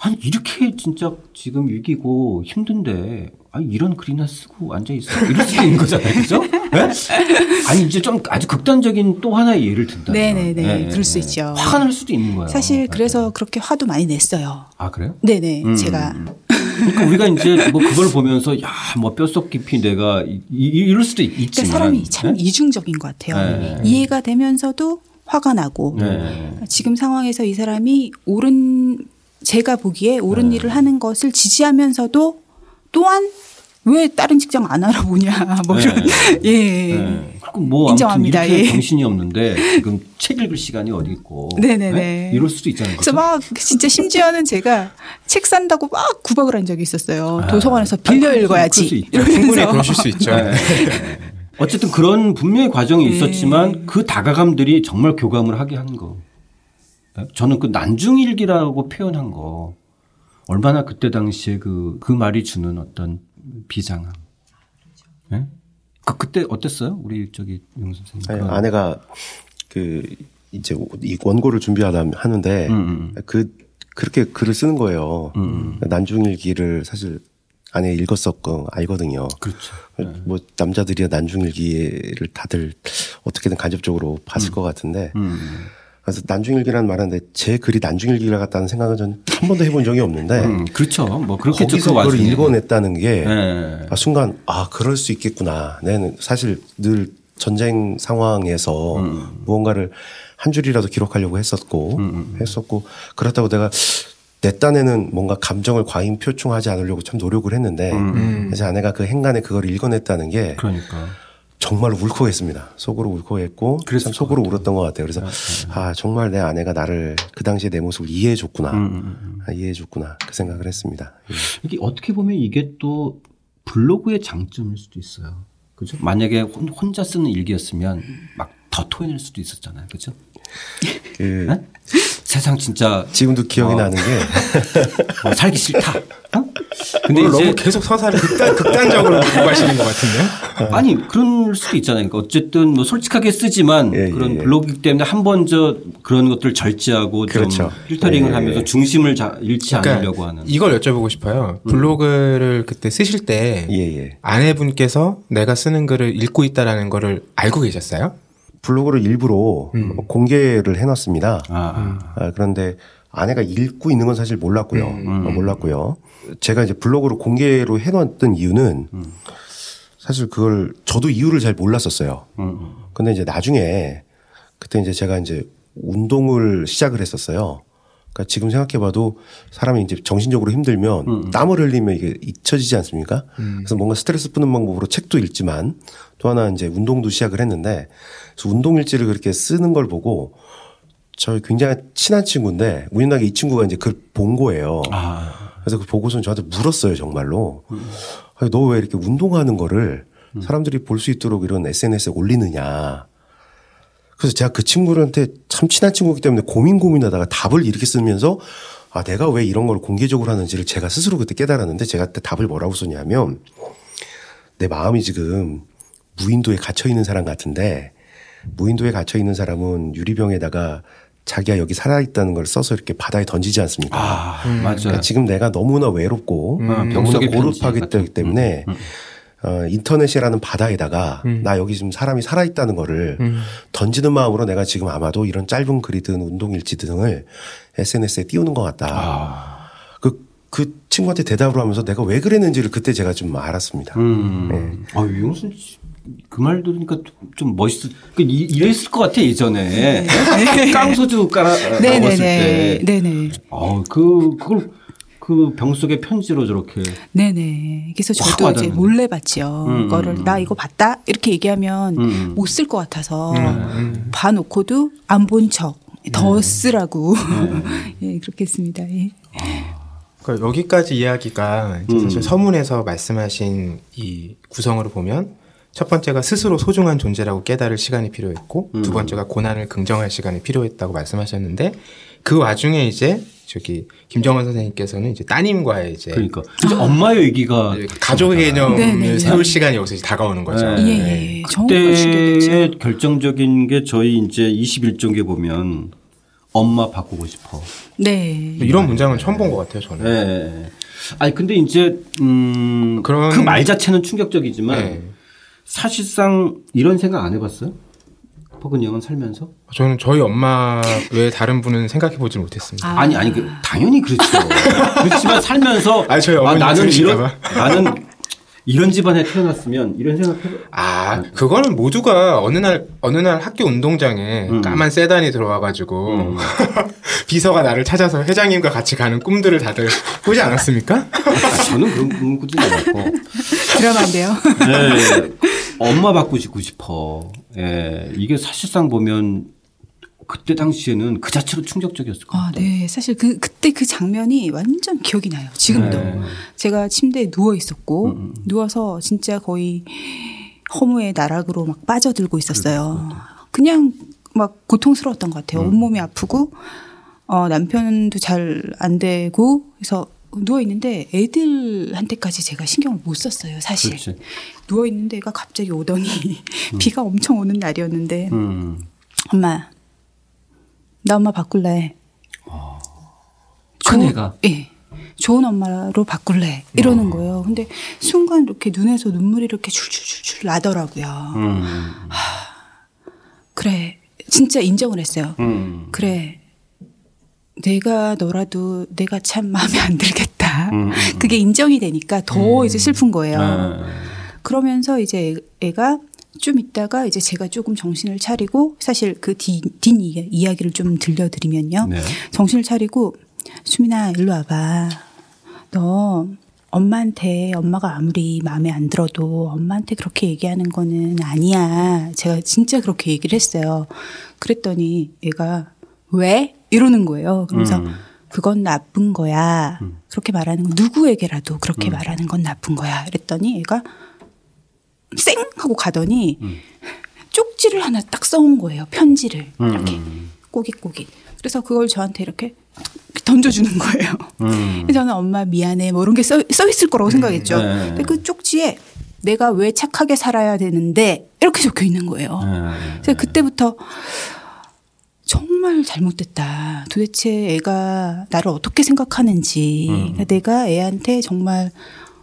A: 아니 이렇게 진짜 지금 위기고 힘든데 아니 이런 글이나 쓰고 앉아 있어 이럴 수도 있는 거잖아요, 그죠? 네? 아니 이제 좀 아주 극단적인 또 하나의 예를 든다.
D: 네네네, 네, 그럴 네, 네. 네, 수 있죠.
A: 화가 날 수도 있는 거예요.
D: 사실 그래서 그렇게 화도 많이 냈어요.
A: 아 그래요?
D: 네네, 음. 제가.
A: 음, 음. 그러니까 우리가 이제 뭐 그걸 보면서 야뭐 뼛속 깊이 내가 이, 이럴 수도 있지만 그러니까
D: 사람이 참 네? 이중적인 것 같아요. 이해가 되면서도 화가 나고 지금 상황에서 이 사람이 옳은 제가 보기에 옳은 네. 일을 하는 것을 지지하면서도 또한 왜 다른 직장 안 알아보냐 뭐 이런 네. 예. 네. 뭐
A: 인정합니다. 예. 정신이 없는데 지금 책 읽을 시간이 어디 있고 네네네 네? 이럴 수도 있잖아요. 그래서
D: 막 진짜 심지어는 제가 책 산다고 막 구박을 한 적이 있었어요. 아. 도서관에서 빌려 아니, 읽어야지. 충분히
B: 그러실 수 있죠. 네.
A: 어쨌든 그런 분명히 과정이 네. 있었지만 그 다가감들이 정말 교감을 하게 한 거. 저는 그 난중일기라고 표현한 거 얼마나 그때 당시에 그, 그 말이 주는 어떤 비상함 네? 예? 그, 그때 어땠어요? 우리
C: 저기
A: 영 선생님.
C: 아니, 아내가 그 이제 이 원고를 준비하다 하는데 음, 음. 음. 그 그렇게 글을 쓰는 거예요. 음, 음. 난중일기를 사실 아내 읽었었고 알거든요.
A: 그렇죠. 그
C: 네. 뭐 남자들이 난중일기를 다들 어떻게든 간접적으로 봤을 음. 것 같은데 그래서 난중일기라는 말하데제 글이 난중일기라 같다는 생각은 저는 한 번도 해본 적이 없는데 음,
A: 그렇죠. 뭐 그렇게
C: 거기서 그걸 와중에. 읽어냈다는 게 네. 아, 순간 아 그럴 수 있겠구나. 내는 네, 사실 늘 전쟁 상황에서 음. 무언가를 한 줄이라도 기록하려고 했었고 음, 음, 음. 했었고 그렇다고 내가 내 딴에는 뭔가 감정을 과잉 표충하지 않으려고 참 노력을 했는데 음. 그래서 음. 아내가 그 행간에 그걸 읽어냈다는 게 그러니까. 정말 울컥했습니다. 속으로 울컥했고 그래서 속으로 것 울었던 것 같아요. 그래서 아, 아. 아 정말 내 아내가 나를 그 당시에 내 모습을 이해해줬구나, 음, 음, 음, 음, 아, 이해해줬구나 그 생각을 했습니다. 예.
A: 이게 어떻게 보면 이게 또 블로그의 장점일 수도 있어요. 그죠? 만약에 혼자 쓰는 일기였으면 막 더 토해낼 수도 있었잖아요. 그죠? 그 어? 세상 진짜
C: 지금도 기억이 어, 나는 게
A: 어, 살기 싫다. 어?
B: 근데 이제 너무 계속 서사를 극단, 극단적으로 공부하시는 것 같은데요? 아,
A: 아니 그럴 수도 있잖아요. 그러니까 어쨌든 뭐 솔직하게 쓰지만 예, 그런 예, 예. 블로그 때문에 한 번 저 그런 것들을 절제하고 그렇죠. 좀 필터링을 예, 예, 하면서 중심을 자, 잃지 그러니까 않으려고 하는.
B: 이걸 여쭤보고 싶어요. 음. 블로그를 그때 쓰실 때 아내분께서 내가 쓰는 글을 읽고 있다라는 거를 알고 계셨어요?
C: 블로그를 일부러 음. 공개를 해놨습니다. 아. 아, 그런데 아내가 읽고 있는 건 사실 몰랐고요. 음. 어, 음. 몰랐고요. 제가 이제 블로그로 공개로 해놨던 이유는 음. 사실 그걸 저도 이유를 잘 몰랐었어요. 음, 음. 근데 이제 나중에 그때 이제 제가 이제 운동을 시작을 했었어요. 그러니까 지금 생각해봐도 사람이 이제 정신적으로 힘들면 음. 음. 땀을 흘리면 이게 잊혀지지 않습니까? 그래서 뭔가 스트레스 푸는 방법으로 책도 읽지만 또 하나 이제 운동도 시작을 했는데 운동 일지를 그렇게 쓰는 걸 보고 저희 굉장히 친한 친구인데 우연하게 이 친구가 이제 그걸 본 거예요. 아. 그래서 그 보고서는 저한테 물었어요 정말로. 음. 너왜 이렇게 운동하는 거를 음. 사람들이 볼 수 있도록 이런 SNS에 올리느냐. 그래서 제가 그 친구한테 참 친한 친구이기 때문에 고민 고민하다가 답을 이렇게 쓰면서 아 내가 왜 이런 걸 공개적으로 하는지를 제가 스스로 그때 깨달았는데 제가 그때 답을 뭐라고 썼냐면 내 마음이 지금 무인도에 갇혀 있는 사람 같은데 무인도에 갇혀 있는 사람은 유리병에다가 자기가 여기 살아있다는 걸 써서 이렇게 바다에 던지지 않습니까? 아, 음. 맞아요. 그러니까 지금 내가 너무나 외롭고 음. 음. 음. 너무나 음. 고립하기 때문에 음. 어, 인터넷이라는 바다에다가 나 여기 지금 사람이 살아있다는 거를 던지는 마음으로 내가 지금 아마도 이런 짧은 글이든 운동일지 등을 SNS에 띄우는 것 같다. 아. 그, 그 친구한테 대답을 하면서 내가 왜 그랬는지를 그때 제가 좀 알았습니다. 음.
A: 네. 아, 이용순 씨 그말 들으니까 좀 멋있어. 그 이랬을 것 같아 예전에 네. 깡소주 깔아 네. 어, 나왔을 때. 네네. 아 그 그걸 그 병속의 편지로 저렇게.
D: 네네. 그래서 저도 이제 몰래 봤지요. 음, 그거를 음, 음, 나 이거 봤다 이렇게 얘기하면 음, 음. 못쓸 것 같아서 음, 봐놓고도 안 본 척. 네. 더 네. 쓰라고 예 그렇게 했습니다. 예. 그러니까
B: 여기까지 이야기가 사실 서문에서 말씀하신 이 구성으로 보면 첫 번째가 스스로 소중한 존재라고 깨달을 시간이 필요했고 음. 두 번째가 고난을 긍정할 시간이 필요했다고 말씀하셨는데 그 와중에 이제 저기 김정원 선생님께서는 이제 따님과의 이제
A: 그러니까 이제 아. 엄마의 얘기가
B: 네, 가족 개념을 네, 네, 세울 시간이 여기서 다가오는 거죠. 네. 예, 예.
A: 네. 그때 결정적인 게 저희 이제 21종에 보면 엄마 바꾸고 싶어.
B: 네. 이런 문장은 처음 본 것 같아요 저는. 네.
A: 아니 근데 이제 음 그런 그 말 자체는 충격적이지만. 사실상 이런 생각 안 해봤어요? 퍼근 형은 살면서?
B: 저는 저희 엄마 외 다른 분은 생각해보지 못했습니다.
A: 아. 아니, 아니 그, 당연히 그렇죠. 그렇지만 살면서 아니, 저희 아, 나는 이런 나는 이런 집안에 태어났으면 이런 생각 해봐.
B: 아, 그거는 모두가 어느 날 어느 날 학교 운동장에 음. 까만 세단이 들어와 가지고 음. 비서가 나를 찾아서 회장님과 같이 가는 꿈들을 다들 꾸지 않았습니까?
A: 아, 저는 그런 꿈 꾸지 않았고.
D: 그러면
A: 안요 네, 엄마 바꾸고 싶어. 예, 네, 이게 사실상 보면 그때 당시에는 그 자체로 충격적이었을 것 아, 같아요. 아,
D: 네. 사실 그, 그때 그 장면이 완전 기억이 나요. 지금도. 네. 제가 침대에 누워 있었고, 음. 음. 누워서 진짜 거의 허무의 나락으로 막 빠져들고 있었어요. 음, 그냥 막 고통스러웠던 것 같아요. 음. 온몸이 아프고, 어, 남편도 잘 안 되고, 그래서 누워있는데 애들한테까지 제가 신경을 못 썼어요, 사실. 누워있는데 가 갑자기 오더니 음. 비가 엄청 오는 날이었는데, 음. 엄마, 나 엄마 바꿀래. 아. 큰애가? 예. 좋은 엄마로 바꿀래 이러는 어. 거예요. 근데 순간 이렇게 눈에서 눈물이 이렇게 줄줄줄줄 나더라고요. 음. 하, 그래 진짜 인정을 했어요. 음. 그래 내가 너라도 내가 참 마음에 안 들겠다. 음. 음, 음. 그게 인정이 되니까 더 음. 이제 슬픈 거예요. 아. 그러면서 이제 애가 좀 있다가 이제 제가 조금 정신을 차리고 사실 그뒷 이야기를 좀 들려드리면요. 네. 정신을 차리고 수민아 일로 와봐. 너 엄마한테 엄마가 아무리 마음에 안 들어도 엄마한테 그렇게 얘기하는 거는 아니야. 제가 진짜 그렇게 얘기를 했어요. 그랬더니 얘가 왜 이러는 거예요. 그래서 음. 그건 나쁜 거야. 음. 그렇게 말하는 건 누구에게라도 그렇게 음. 말하는 건 나쁜 거야. 그랬더니 얘가 쌩 하고 가더니 음. 쪽지를 하나 딱 써온 거예요. 편지를 음, 음, 이렇게 음. 꼬깃꼬깃. 그래서 그걸 저한테 이렇게 던져주는 거예요. 음. 저는 엄마 미안해 뭐 이런 게써 있을 거라고 생각했죠. 네. 근데 그 쪽지에 내가 왜 착하게 살아야 되는데 이렇게 적혀 있는 거예요. 네. 그래서 그때부터 정말 잘못됐다. 도대체 애가 나를 어떻게 생각하는지 음. 내가 애한테 정말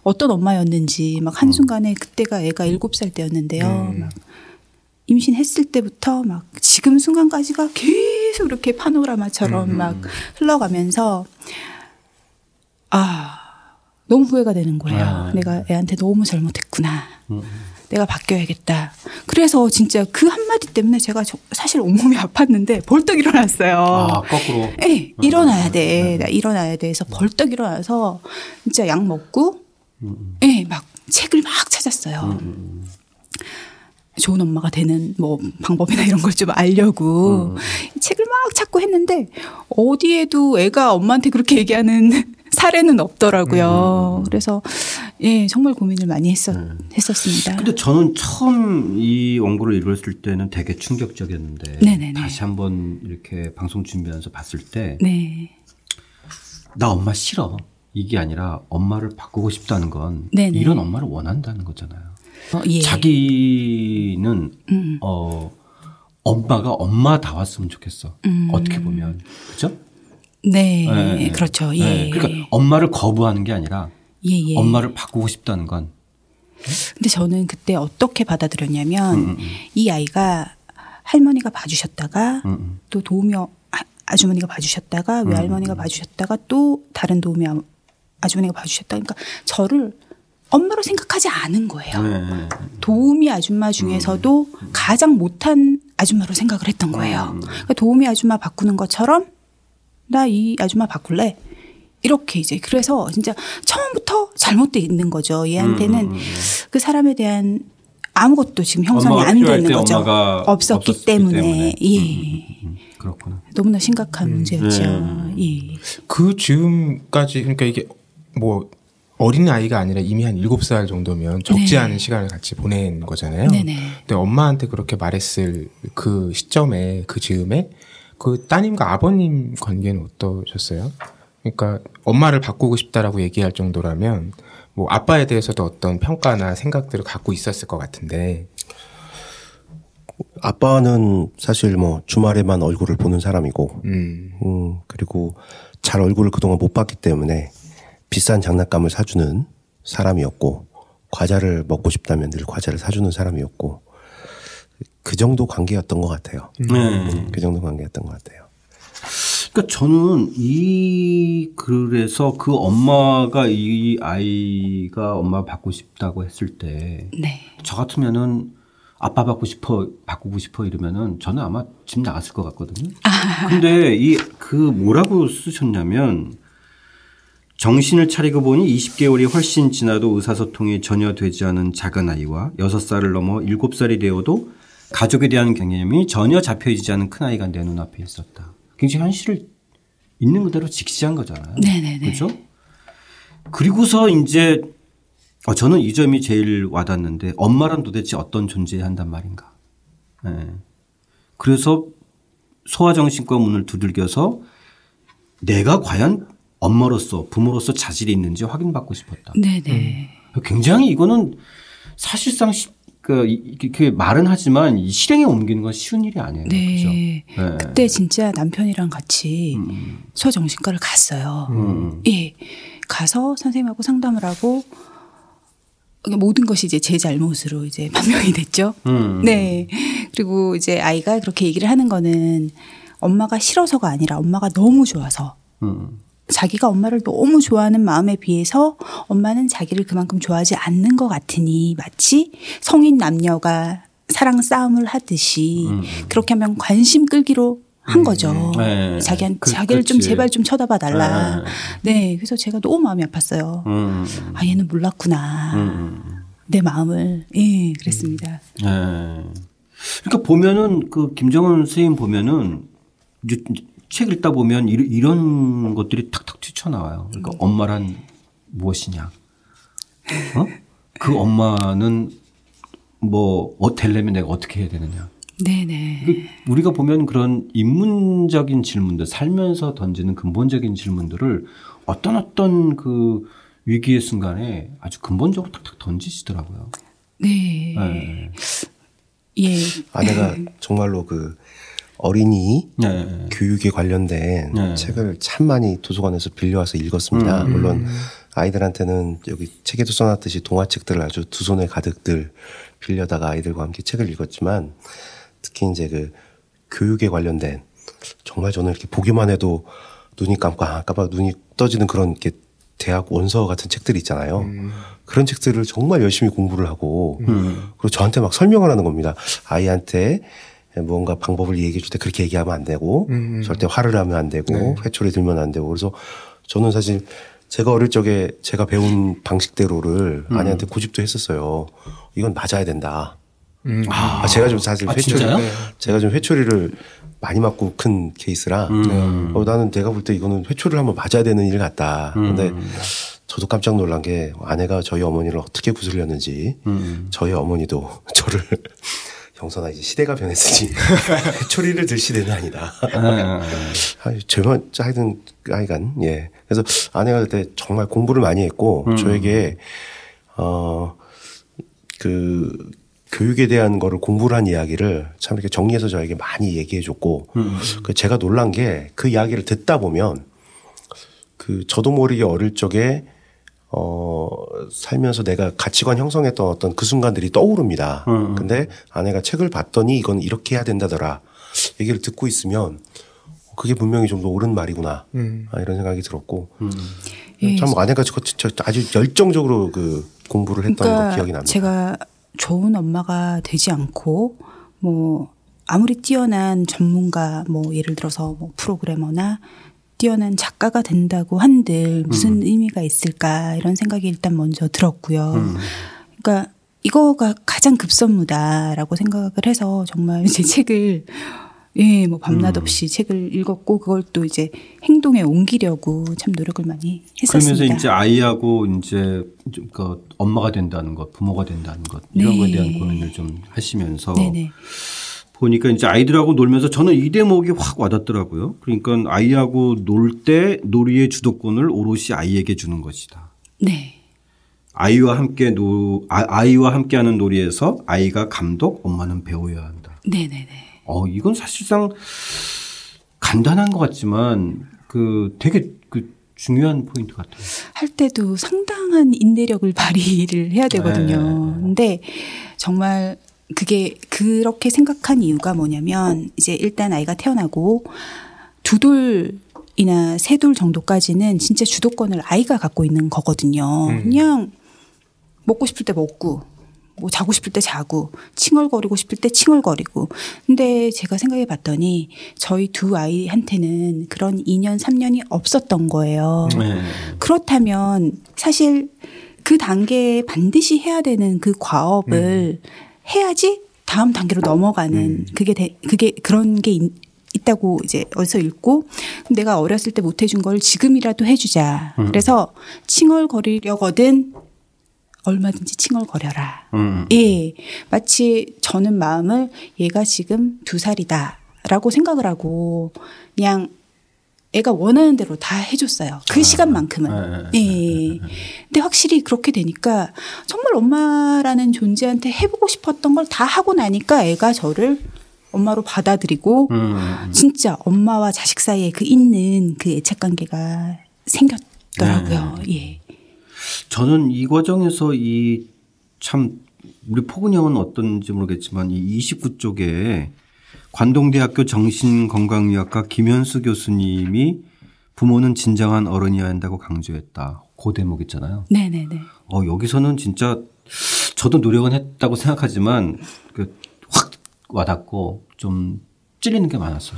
D: 어떤 엄마였는지 막 한순간에 그때가 애가 음. 일곱 살 때였는데요. 네, 네. 임신했을 때부터 막 지금 순간까지가 계속 이렇게 파노라마처럼 음. 음 막 음. 흘러가면서 아, 너무 후회가 되는 거예요. 아, 네. 내가 애한테 너무 잘못했구나. 음. 내가 바뀌어야겠다. 그래서 진짜 그 한마디 때문에 제가 사실 온몸이 아팠는데 벌떡 일어났어요. 아,
A: 거꾸로?
D: 예, 네, 일어나야 네, 돼. 나 일어나야 돼. 해서 벌떡 일어나서 진짜 약 먹고 예, 네, 막 책을 막 찾았어요. 좋은 엄마가 되는 뭐 방법이나 이런 걸 좀 알려고 음. 책을 막 찾고 했는데 어디에도 애가 엄마한테 그렇게 얘기하는 사례는 없더라고요. 음, 음, 그래서 예, 정말 고민을 많이 했었, 음. 했었습니다.
A: 근데 저는 처음 이 원고를 읽었을 때는 되게 충격적이었는데 네네네. 다시 한번 이렇게 방송 준비하면서 봤을 때 네. 엄마 싫어. 이게 아니라 엄마를 바꾸고 싶다는 건 네네. 이런 엄마를 원한다는 거잖아요. 어, 예. 자기는 음. 어 엄마가 엄마 다 왔으면 좋겠어. 음. 어떻게 보면 그죠?
D: 네, 네, 그렇죠. 네. 예.
A: 네. 그러니까 엄마를 거부하는 게 아니라 예예. 예. 엄마를 바꾸고 싶다는 건.
D: 근데 저는 그때 어떻게 받아들였냐면 음, 음, 음. 이 아이가 할머니가 봐주셨다가 음, 또 도우미 아주머니가 봐주셨다가 외할머니가 봐주셨다가 또 다른 도우미 아주머니가 봐주셨다. 그러니까 저를 엄마로 생각하지 않은 거예요. 네. 도우미 아줌마 중에서도 음. 가장 못한 아줌마로 생각을 했던 거예요. 음. 그러니까 도우미 아줌마 바꾸는 것처럼 나 이 아줌마 바꿀래. 이렇게 이제 그래서 진짜 처음부터 잘못돼 있는 거죠. 얘한테는 음. 음, 음. 그 사람에 대한 아무것도 지금 형성이 안 되는 거죠. 없었기 때문에. 때문에. 음, 예.
A: 그렇구나.
D: 너무나 심각한 문제였죠. 네. 예.
B: 그 즈음까지 그러니까 이게 뭐 어린 아이가 아니라 이미 한7살 정도면 적지 네. 않은 시간을 같이 보낸 거잖아요. 네네. 근데 엄마한테 그렇게 말했을 그 시점에 그 즈음에 그 따님과 아버님 관계는 어떠셨어요? 그러니까 엄마를 바꾸고 싶다라고 얘기할 정도라면 뭐 아빠에 대해서도 어떤 평가나 생각들을 갖고 있었을 것 같은데
C: 아빠는 사실 뭐 주말에만 얼굴을 보는 사람이고 음, 음 그리고 잘 얼굴을 그동안 못 봤기 때문에 비싼 장난감을 사주는 사람이었고 과자를 먹고 싶다면 늘 과자를 사주는 사람이었고 그 정도 관계였던 것 같아요. 음. 네. 네. 그 정도 관계였던 것 같아요.
A: 그러니까 저는 이 그래서 그 엄마가 이 아이가 엄마 받고 싶다고 했을 때저 네. 같으면은 아빠 받고 싶어 바꾸고 싶어 이러면은 저는 아마 집 나갔을 것 같거든요. 아. 근데 이 그 뭐라고 쓰셨냐면 정신을 차리고 보니 20개월이 훨씬 지나도 의사소통이 전혀 되지 않은 작은 아이와 6살을 넘어 7살이 되어도 가족에 대한 개념이 전혀 잡혀지지 않은 큰아이가 내 눈앞에 있었다. 굉장히 현실을 있는 그대로 직시한 거잖아요. 네네네. 그렇죠? 그리고서 이제 어, 저는 이 점이 제일 와닿는데 엄마란 도대체 어떤 존재한단 말인가. 네. 그래서 소아정신과 문을 두들겨서 내가 과연 엄마로서 부모로서 자질이 있는지 확인받고 싶었다.
D: 네네.
A: 음. 굉장히 이거는 사실상 시, 그, 이 말은 하지만 이 실행에 옮기는 건 쉬운 일이 아니에요. 네. 그렇죠?
D: 네. 그때 진짜 남편이랑 같이 음. 소정신과를 갔어요. 음. 예. 가서 선생님하고 상담을 하고 모든 것이 이제 제 잘못으로 이제 판명이 됐죠. 음. 네. 그리고 이제 아이가 그렇게 얘기를 하는 거는 엄마가 싫어서가 아니라 엄마가 너무 좋아서 음. 자기가 엄마를 너무 좋아하는 마음에 비해서 엄마는 자기를 그만큼 좋아하지 않는 것 같으니 마치 성인 남녀가 사랑 싸움을 하듯이 음. 그렇게 하면 관심 끌기로 한 음. 거죠. 네. 자기한 그, 자기를 그치. 좀 제발 좀 쳐다봐 달라. 네. 네. 그래서 제가 너무 마음이 아팠어요. 음. 아 얘는 몰랐구나. 음. 내 마음을 예 그랬습니다. 네.
A: 그러니까 보면은 그 김정은 선생님 보면은 책 읽다 보면 이, 런 것들이 탁탁 튀쳐나와요. 그러니까 음. 엄마란 무엇이냐. 어? 그 엄마는 뭐, 어, 되려면 내가 어떻게 해야 되느냐.
D: 네네. 그
A: 우리가 보면 그런 인문적인 질문들, 살면서 던지는 근본적인 질문들을 어떤 어떤 그 위기의 순간에 아주 근본적으로 탁탁 던지시더라고요.
D: 네. 네. 예.
C: 아내가 정말로 그 어린이 네. 교육에 관련된 네. 책을 참 많이 도서관에서 빌려와서 읽었습니다. 음. 물론 음. 아이들한테는 여기 책에도 써놨듯이 동화책들을 아주 두 손에 가득들 빌려다가 아이들과 함께 책을 읽었지만 특히 이제 그 교육에 관련된 정말 저는 이렇게 보기만 해도 눈이 깜깜 깜깜 아, 눈이 떠지는 그런 이렇게 대학 원서 같은 책들이 있잖아요. 음. 그런 책들을 정말 열심히 공부를 하고 음. 그리고 저한테 막 설명을 하는 겁니다. 아이한테 무언가 방법을 얘기해 줄 때 그렇게 얘기하면 안 되고 음, 음 절대 화를 하면 안 되고 네. 회초리 들면 안 되고 그래서 저는 사실 제가 어릴 적에 제가 배운 방식대로를 음. 아내한테 고집도 했었어요. 이건 맞아야 된다. 음. 아, 아. 제가 좀 사실 아, 회초리 네. 제가 좀 회초리를 많이 맞고 큰 케이스라 음. 네. 어, 나는 내가 볼 때 이거는 회초리를 한번 맞아야 되는 일 같다. 음. 근데 저도 깜짝 놀란 게 아내가 저희 어머니를 어떻게 구슬렸는지 음. 저희 어머니도 저를 형선아 이제 시대가 변했으니 초리를 들 시대는 아니다. 아, 제발 아, 아. 아, 하여튼 아이간 예. 그래서 아내가 그때 정말 공부를 많이 했고 음. 저에게 어그 교육에 대한 거를 공부를 한 이야기를 참 이렇게 정리해서 저에게 많이 얘기해 줬고 음. 그 제가 놀란 게 그 이야기를 듣다 보면 그 저도 모르게 어릴 적에 어, 살면서 내가 가치관 형성했던 어떤 그 순간들이 떠오릅니다. 음, 음. 근데 아내가 책을 봤더니 이건 이렇게 해야 된다더라. 얘기를 듣고 있으면 그게 분명히 좀 더 옳은 말이구나. 음. 아, 이런 생각이 들었고. 음. 예, 참 아내가 저, 저, 아주 열정적으로 그 공부를 했던 그러니까 거 기억이 납니다.
D: 제가 좋은 엄마가 되지 않고 뭐 아무리 뛰어난 전문가 뭐 예를 들어서 뭐 프로그래머나 뛰어난 작가가 된다고 한들 음. 무슨 음. 의미가 있을까 이런 생각이 일단 먼저 들었고요. 음. 그러니까 이거가 가장 급선무다라고 생각을 해서 정말 제 책을 예, 뭐 밤낮 음. 없이 음. 책을 읽었고 그걸 또 이제 행동에 옮기려고 참 노력을 많이
A: 했었습니다. 그러면서 이제 아이하고 이제 그 엄마가 된다는 것, 부모가 된다는 것 이런 네. 거에 대한 고민을 좀 하시면서 네네. 네. 보니까 이제 아이들하고 놀면서 저는 이 대목이 확 와닿더라고요. 그러니까 아이하고 놀 때 놀이의 주도권을 오롯이 아이에게 주는 것이다.
D: 네.
A: 아이와 함께 노 아, 이와 함께하는 놀이에서 아이가 감독, 엄마는 배워야 한다.
D: 네네네. 네, 네.
A: 어 이건 사실상 간단한 것 같지만 그 되게 그 중요한 포인트 같아요.
D: 할 때도 상당한 인내력을 발휘를 해야 되거든요. 네. 근데 정말 그게 그렇게 생각한 이유가 뭐냐면 이제 일단 아이가 태어나고 두 돌이나 세 돌 정도까지는 진짜 주도권을 아이가 갖고 있는 거거든요. 음. 그냥 먹고 싶을 때 먹고 뭐 자고 싶을 때 자고 칭얼거리고 싶을 때 칭얼거리고 근데 제가 생각해 봤더니 저희 두 아이한테는 그런 2년 3년이 없었던 거예요. 네. 그렇다면 사실 그 단계에 반드시 해야 되는 그 과업을 음. 해야지 다음 단계로 넘어가는 음. 그게 대, 그게 그런 게 있, 있다고 이제 어디서 읽고 내가 어렸을 때 못 해준 걸 지금이라도 해주자. 음. 그래서 칭얼거리려거든 얼마든지 칭얼거려라. 음. 예, 마치 저는 마음을 얘가 지금 두 살이다라고 생각을 하고 그냥 애가 원하는 대로 다 해줬어요. 그 아, 시간만큼은. 네, 네, 네. 예. 네. 근데 확실히 그렇게 되니까 정말 엄마라는 존재한테 해보고 싶었던 걸 다 하고 나니까 애가 저를 엄마로 받아들이고 음, 음, 음. 진짜 엄마와 자식 사이에 그 있는 그 애착 관계가 생겼더라고요. 네. 예.
A: 저는 이 과정에서 이 참 우리 포근형은 어떤지 모르겠지만 이 29쪽에 관동대학교 정신건강의학과 김현수 교수님이 부모는 진정한 어른이어야 한다고 강조했다. 고그 대목 있잖아요.
D: 네네네.
A: 어, 여기서는 진짜 저도 노력은 했다고 생각하지만 그 확 와닿고 좀 찔리는 게 많았어요.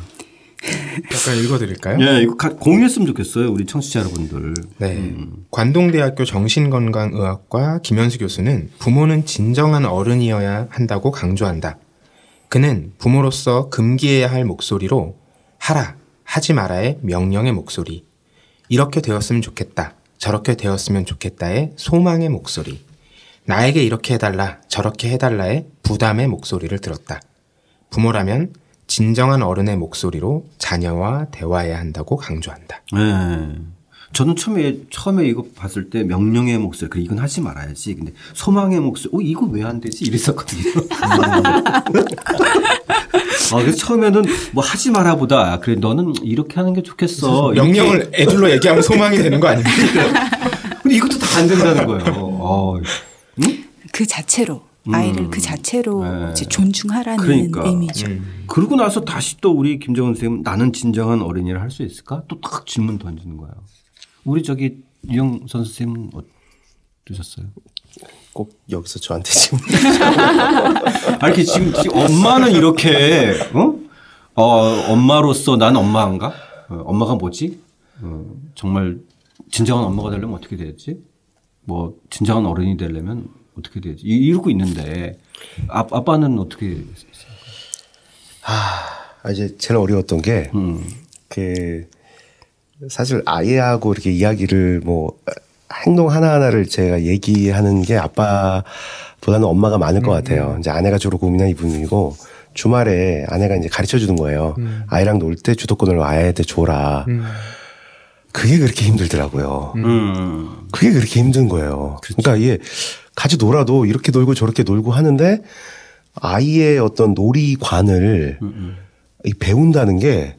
B: 잠깐 읽어드릴까요?
A: 예, 이거 공유했으면 좋겠어요, 우리 청취자 여러분들. 네.
B: 음. 관동대학교 정신건강의학과 김현수 교수는 부모는 진정한 어른이어야 한다고 강조한다. 그는 부모로서 금기해야 할 목소리로 하라, 하지 마라의 명령의 목소리, 이렇게 되었으면 좋겠다, 저렇게 되었으면 좋겠다의 소망의 목소리, 나에게 이렇게 해달라, 저렇게 해달라의 부담의 목소리를 들었다. 부모라면 진정한 어른의 목소리로 자녀와 대화해야 한다고 강조한다. 음.
A: 저는 처음에 처음에 이거 봤을 때 명령의 목소리 그래 그러니까 이건 하지 말아야지 근데 소망의 목소리 어 이거 왜 안 되지 이랬었거든요. 아, 그래서 처음에는 뭐 하지 말아보다 그래 너는 이렇게 하는 게 좋겠어.
B: 명령을 애들로 얘기하면 소망이 되는 거 아닙니까?
A: 근데 이것도 다 안 된다는 거예요. 어. 응?
D: 그 자체로 아이를 음. 그 자체로 네. 존중하라는 그러니까. 의미죠. 음.
A: 그러고 나서 다시 또 우리 김정은 선생님 나는 진정한 어린이를 할 수 있을까? 또 딱 질문 던지는 거예요. 우리 저기 유영 선수님 어떠셨어요? 뭐 꼭
C: 여기서 저한테 지금
A: 이렇게 지금, 지금 엄마는 이렇게 어? 어 엄마로서 난 엄마인가? 어, 엄마가 뭐지? 어, 정말 진정한 엄마가 되려면 어떻게 되지뭐 진정한 어른이 되려면 어떻게 되지 이러고 있는데 아, 아빠는 어떻게
C: 아, 아 이제 제일 어려웠던 게 음. 그 사실 아이하고 이렇게 이야기를 뭐 행동 하나하나를 제가 얘기하는 게 아빠보다는 엄마가 많을 것 음. 같아요. 이제 아내가 주로 고민한 이분이고 주말에 아내가 이제 가르쳐 주는 거예요. 음. 아이랑 놀 때 주도권을 아이한테 줘라. 음. 그게 그렇게 힘들더라고요. 음. 음. 그게 그렇게 힘든 거예요. 그렇죠. 그러니까 이게 같이 놀아도 이렇게 놀고 저렇게 놀고 하는데 아이의 어떤 놀이관을 음, 배운다는 게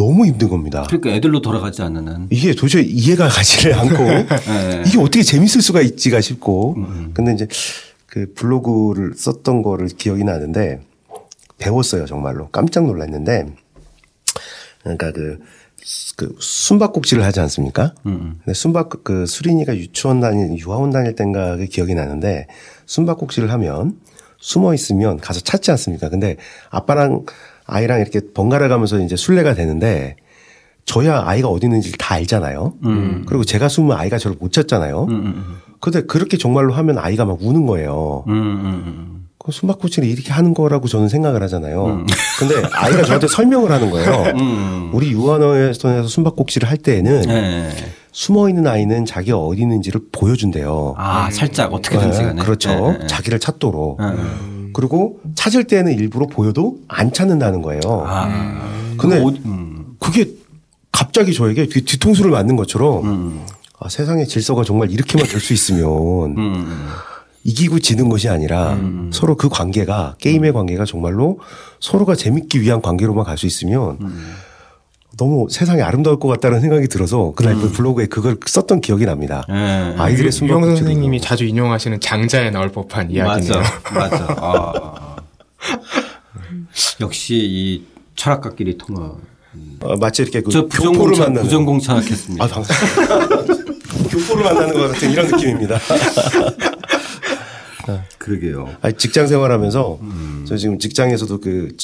C: 너무 힘든 겁니다.
A: 그러니까 애들로 돌아가지 않는
C: 이게 도저히 이해가 가지를 네. 않고 네. 네. 이게 어떻게 재밌을 수가 있지가 싶고 음, 음. 근데 이제 그 블로그를 썼던 거를 기억이 나는데 배웠어요 정말로 깜짝 놀랐는데 그러니까 그, 그 숨바꼭질을 하지 않습니까? 음. 음. 근데 숨박 그 수린이가 유치원 다닐 유아원 다닐 땐가 기억이 나는데 숨바꼭질을 하면 숨어 있으면 가서 찾지 않습니까? 근데 아빠랑 아이랑 이렇게 번갈아 가면서 이제 순례가 되는데 저야 아이가 어디 있는지 다 알잖아요. 음. 그리고 제가 숨으면 아이가 저를 못 찾잖아요. 음, 음. 음. 근데 그렇게 정말로 하면 아이가 막 우는 거예요. 음, 음, 그숨바꼭질을 이렇게 하는 거라고 저는 생각을 하잖아요. 음. 근데 아이가 저한테 설명을 하는 거예요. 음. 우리 유아원에서 숨바꼭질을 할 때에는 네. 숨어 있는 아이는 자기가 어디 있는지를 보여준대요.
A: 아, 살짝 어떻게든
C: 네, 그렇죠. 네, 네, 네, 자기를 찾도록. 네, 음. 그리고 찾을 때는 일부러 보여도 안 찾는다는 거예요. 아. 음. 음. 근데 어, 음. 그게 갑자기 저에게 뒤, 통수를 맞는 것처럼 음. 아, 세상의 질서가 정말 이렇게만 될 수 있으면 이기고 지는 것이 아니라 서로 그 관계가 게임의 관계가 정말로 서로가 재밌기 위한 관계로만 갈 수 있으면 너무 세상이 아름다울 것 같다는 생각이 들어서 그날 음. 블로그에 그걸 썼던 기억이 납니다.
B: 네. 아이들의 순방 선생님이 자주 인용하시는 장자에 나올 법한 이야기네요.
A: 맞아, 맞아. 아, 아. 역시 이 철학가끼리 통화.
C: 음. 아, 마치 이렇게 그 교포를 만나는 부전공
B: 철학했습니다. 아,
C: 교포를 만나는 것 같은 이런 느낌입니다. 아,
A: 그러게요.
C: 아니, 직장 생활하면서 음. 저 지금 직장에서도 그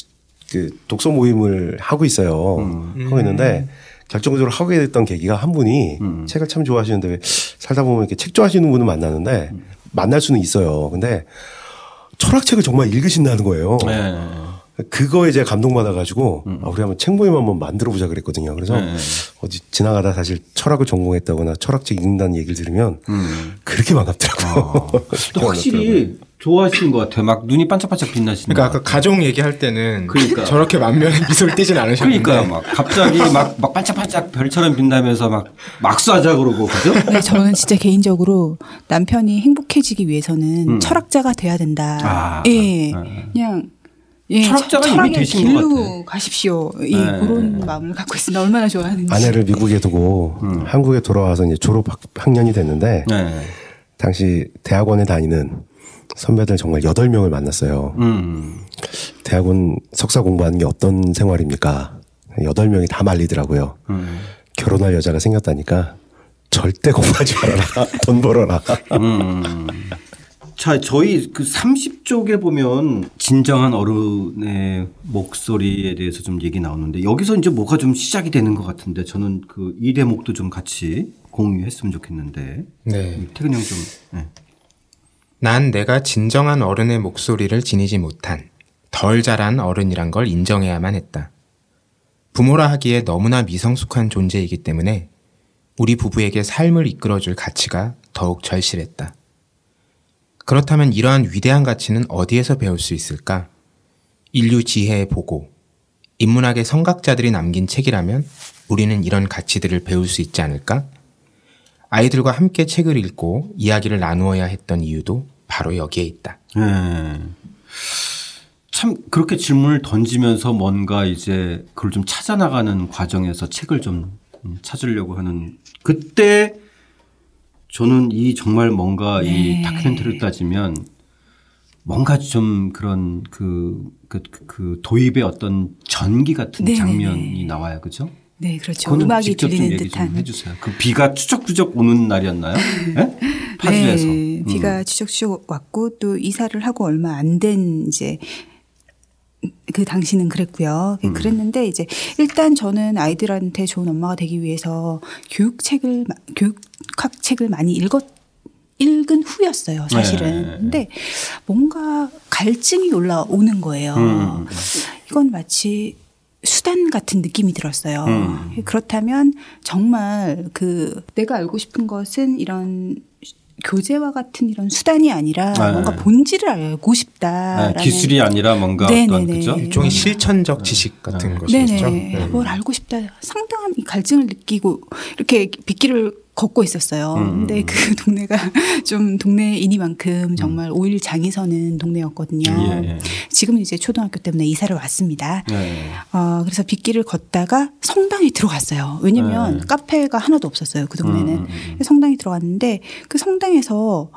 C: 그 독서 모임을 하고 있어요. 음. 하고 있는데 음. 결정적으로 하게 됐던 계기가 한 분이 음. 책을 참 좋아하시는데 살다 보면 이렇게 책 좋아하시는 분을 만나는데 음. 만날 수는 있어요. 근데 철학책을 정말 읽으신다는 거예요. 네. 그거에 제가 감동받아가지고 음. 아, 우리 한번 책 모임 한번 만들어보자 그랬거든요. 그래서 네. 어디 지나가다 사실 철학을 전공했다거나 철학책 읽는다는 얘기를 들으면 음. 그렇게 반갑더라고요. 어.
A: 확실히 좋아하시는 것 같아요. 막 눈이 반짝반짝 빛나시는.
B: 그러니까 아까 가족 얘기할 때는 그러니까. 저렇게 만면 에 미소를 띄진 않으셨는데. 그러니까막
A: 갑자기 막, 막 반짝반짝 별처럼 빛나면서 막 막수하자 그러고 그죠?
D: 네, 저는 진짜 개인적으로 남편이 행복해지기 위해서는 음. 철학자가 돼야 된다. 아, 예, 아, 그냥. 예, 철학자가 이미 되신 길로 것 같아. 가십시오. 예, 네. 그런 마음을 갖고 있습니다. 얼마나 좋아하는지.
C: 아내를 미국에 두고 음. 한국에 돌아와서 이제 졸업 학년이 됐는데 네. 당시 대학원에 다니는 선배들 정말 여덟 명을 만났어요. 음. 대학원 석사 공부하는 게 어떤 생활입니까? 여덟 명이 다 말리더라고요. 음. 결혼할 여자가 생겼다니까 절대 공부하지 말아라. 돈 벌어라. 음.
A: 자, 저희 그 30쪽에 보면 진정한 어른의 목소리에 대해서 좀 얘기 나오는데 여기서 이제 뭐가 좀 시작이 되는 것 같은데 저는 그 이 대목도 좀 같이 공유했으면 좋겠는데.
B: 네. 태근 형 좀. 네. 난 내가 진정한 어른의 목소리를 지니지 못한 덜 자란 어른이란 걸 인정해야만 했다. 부모라 하기에 너무나 미성숙한 존재이기 때문에 우리 부부에게 삶을 이끌어줄 가치가 더욱 절실했다. 그렇다면 이러한 위대한 가치는 어디에서 배울 수 있을까? 인류 지혜의 보고, 인문학의 성각자들이 남긴 책이라면 우리는 이런 가치들을 배울 수 있지 않을까? 아이들과 함께 책을 읽고 이야기를 나누어야 했던 이유도 바로 여기에 있다.
A: 음. 참 그렇게 질문을 던지면서 뭔가 이제 그걸 좀 찾아 나가는 과정에서 책을 좀 찾으려고 하는 그때 저는 이 정말 뭔가 네. 이 다큐멘터리를 따지면 뭔가 좀 그런 그, 그, 그 도입의 어떤 전기 같은 네. 네 장면이 네. 나와요. 그죠?
D: 네, 그렇죠. 음악이 들리는 듯한.
A: 해주세요. 그 비가 추적추적 오는 날이었나요? 네? 예? 파주에서. 네,
D: 음. 비가 음. 추적추적 왔고 또 이사를 하고 얼마 안 된 이제 그 당시는 그랬고요. 예, 음. 그랬는데 이제 일단 저는 아이들한테 좋은 엄마가 되기 위해서 교육책을 교육학 책을 많이 읽었 읽은 후였어요, 사실은. 네. 네, 네. 근데 뭔가 갈증이 올라오는 거예요. 음. 음, 음. 이건 마치 수단 같은 느낌이 들었어요. 음. 그렇다면 정말 그 내가 알고 싶은 것은 이런 교재와 같은 이런 수단이 아니라 네. 뭔가 본질을 알고 싶다. 네.
B: 기술이 아니라 뭔가 어떤 그죠? 일종의 음. 실천적 지식 같은 네. 것이죠.
D: 네. 뭘 알고 싶다. 상당한 갈증을 느끼고 이렇게 빗길을 걷고 있었어요. 음. 음 근데 음. 그 동네가 좀 동네이니만큼 정말 음. 오일 장이 서는 동네였거든요. 예, 예. 지금은 이제 초등학교 때문에 이사를 왔습니다. 예. 어, 그래서 빗길을 걷다가 성당에 들어갔어요. 왜냐면 네. 카페가 하나도 없었어요. 그 동네는. 음. 성당에 들어갔는데 그 성당에서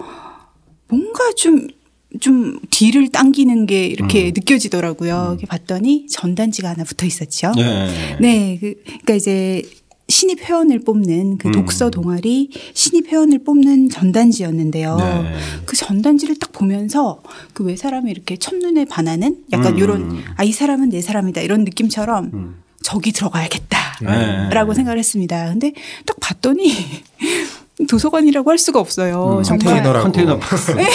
D: 뭔가 좀 좀 뒤를 당기는 게 이렇게 음. 느껴지더라고요. 음. 봤더니 전단지가 하나 붙어 있었죠. 예. 네, 그, 러니까 이제 신입 회원을 뽑는 그 음. 독서 동아리 신입 회원을 뽑는 전단지였는데요. 네. 그 전단지를 딱 보면서 그 왜 사람이 이렇게 첫눈에 반하는 약간 음. 이런 아 이 사람은 내 사람이다 이런 느낌처럼 음. 저기 들어가야겠다라고 네. 생각을 했습니다. 근데 딱 봤더니 도서관이라고 할 수가 없어요. 음,
A: 정말
B: 컨테이너 박스. 네.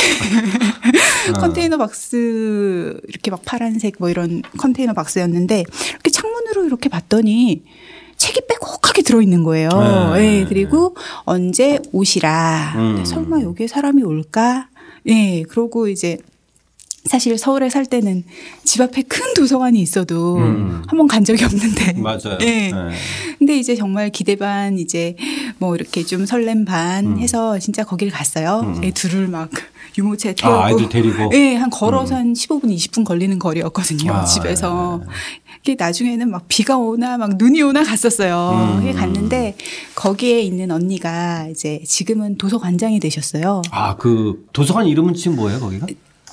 B: 아.
D: 컨테이너 박스 이렇게 막 파란색 뭐 이런 컨테이너 박스였는데 이렇게 창문으로 이렇게 봤더니 책이 빼곡하게 들어있는 거예요. 네. 예, 그리고 언제 오시라. 음. 설마 여기에 사람이 올까? 예, 그러고 이제 사실 서울에 살 때는 집 앞에 큰 도서관이 있어도 음. 한번 간 적이 없는데.
A: 맞아요. 예. 네.
D: 근데 이제 정말 기대 반 이제 뭐 이렇게 좀 설렘 반 음. 해서 진짜 거길 갔어요. 음. 예, 둘을 막 유모차 태우고 아,
A: 아이들 데리고
D: 예한 네, 걸어서 음. 한 15분 20분 걸리는 거리였거든요 아, 집에서 예. 이게 나중에는 막 비가 오나 막 눈이 오나 갔었어요. 음. 갔는데 거기에 있는 언니가 이제 지금은 도서관장이 되셨어요.
A: 아 그 도서관 이름은 지금 뭐예요 거기가?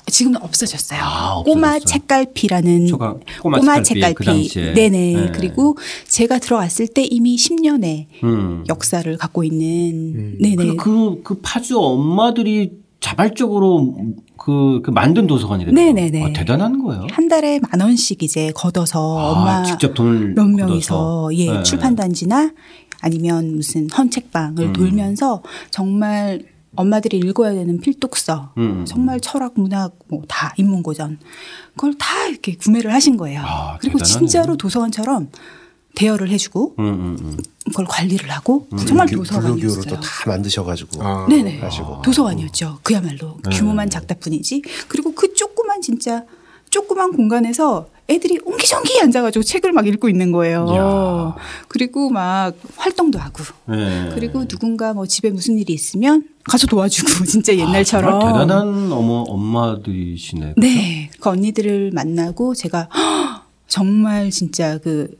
D: 지금은 없어졌어요. 아, 없어졌어요. 꼬마 책갈피라는 꼬마, 꼬마 책갈피. 그 책갈그 네네. 네. 그리고 제가 들어왔을때 이미 10년의 음. 역사를 갖고 있는 음.
A: 네네. 그, 그, 그 파주 엄마들이 자발적으로 그, 그 만든 도서관이래요.
D: 네네네.
A: 아, 대단한 거예요.
D: 한 달에 만 원씩 이제 걷어서 아, 엄마 직접 돈을 몇 명이서 예 네. 출판단지나 아니면 무슨 헌책방을 음. 돌면서 정말 엄마들이 읽어야 되는 필독서, 음. 정말 철학, 문학, 뭐다 인문고전 그걸 다 이렇게 구매를 하신 거예요. 아, 그리고 대단하네. 진짜로 도서관처럼 대여를 해주고 음, 음, 음, 그걸 관리를 하고 음, 그 정말 도서관이었어요.
A: 또다 만드셔가지고
D: 아. 네네 하시고. 아. 도서관이었죠. 그야말로 네. 규모만 작다뿐이지. 그리고 그 조그만 진짜 조그만 공간에서 애들이 옹기종기 앉아가지고 책을 막 읽고 있는 거예요. 야 그리고 막 활동도 하고, 네. 그리고 누군가 뭐 집에 무슨 일이 있으면 가서 도와주고 진짜 아, 옛날처럼. 아,
A: 대단한 어머 엄마들이시네.
D: 네, 그 언니들을 만나고 제가 정말 진짜 그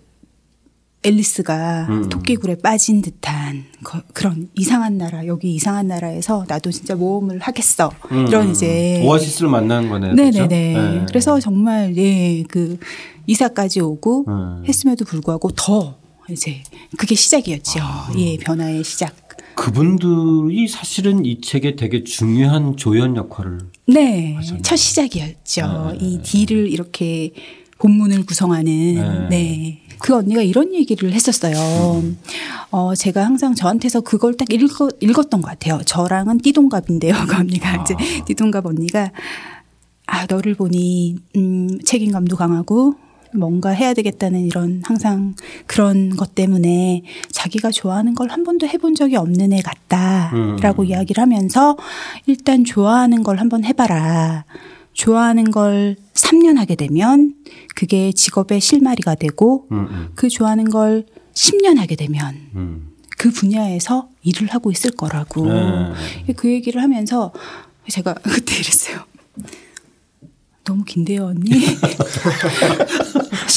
D: 앨리스가 음. 토끼굴에 빠진 듯한 거, 그런 이상한 나라 여기 이상한 나라에서 나도 진짜 모험을 하겠어
A: 음. 이런 음, 음. 이제 오아시스를 만나 거네요. 네네네. 네.
D: 그래서 정말 예 그 이사까지 오고 음. 했음에도 불구하고 더 이제 그게 시작이었죠 아. 예 변화의 시작.
A: 그분들이 사실은 이 책에 되게 중요한 조연 역할을
D: 네 첫 시작이었죠. 네. 네 이 네. 딜을 이렇게 본문을 구성하는 네. 네. 그 언니가 이런 얘기를 했었어요. 어, 제가 항상 저한테서 그걸 딱 읽어, 읽었던 것 같아요. 저랑은 띠동갑인데요. 그 언니가 아. 이제 띠동갑 언니가 아, 너를 보니, 음, 책임감도 강하고, 뭔가 해야 되겠다는 이런 항상 그런 것 때문에 자기가 좋아하는 걸 한 번도 해본 적이 없는 애 같다라고 음. 이야기를 하면서 일단 좋아하는 걸 한번 해봐라. 좋아하는 걸 3년 하게 되면 그게 직업의 실마리가 되고 음, 음. 그 좋아하는 걸 10년 하게 되면 음. 그 분야에서 일을 하고 있을 거라고 네. 그 얘기를 하면서 제가 그때 이랬어요. 너무 긴데요, 언니.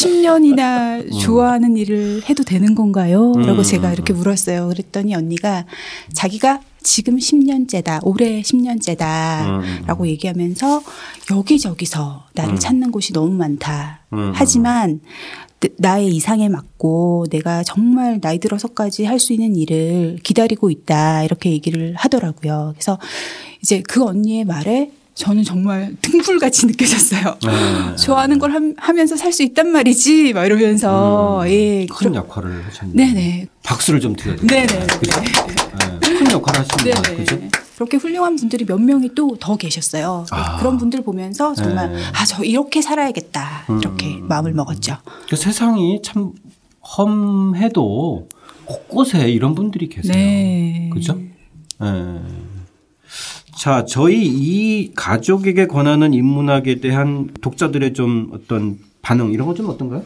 D: 10년이나 음. 좋아하는 일을 해도 되는 건가요? 라고 음. 제가 이렇게 물었어요. 그랬더니 언니가 자기가 지금 10년째다. 올해 10년째다. 음. 라고 얘기하면서 여기저기서 나를 음. 찾는 곳이 너무 많다. 하지만 나의 이상에 맞고 내가 정말 나이 들어서까지 할 수 있는 일을 기다리고 있다. 이렇게 얘기를 하더라고요. 그래서 이제 그 언니의 말에 저는 정말 등불같이 느껴졌어요. 네. 좋아하는 걸 함, 하면서 살 수 있단 말이지, 막 이러면서 음,
A: 예, 큰 그러... 역할을 하셨네 네네. 박수를 좀 드려야 돼요.
D: 네네.
A: 네. 큰 역할을 하십네 그죠?
D: 그렇게 훌륭한 분들이 몇 명이 또 더 계셨어요. 아. 그런 분들 보면서 정말 네. 아저 이렇게 살아야겠다 이렇게 음. 마음을 먹었죠. 그
A: 세상이 참 험해도 곳곳에 이런 분들이 계세요. 네. 그죠? 네. 자, 저희 이 가족에게 권하는 인문학에 대한 독자들의 좀 어떤 반응 이런 거좀 어떤가요?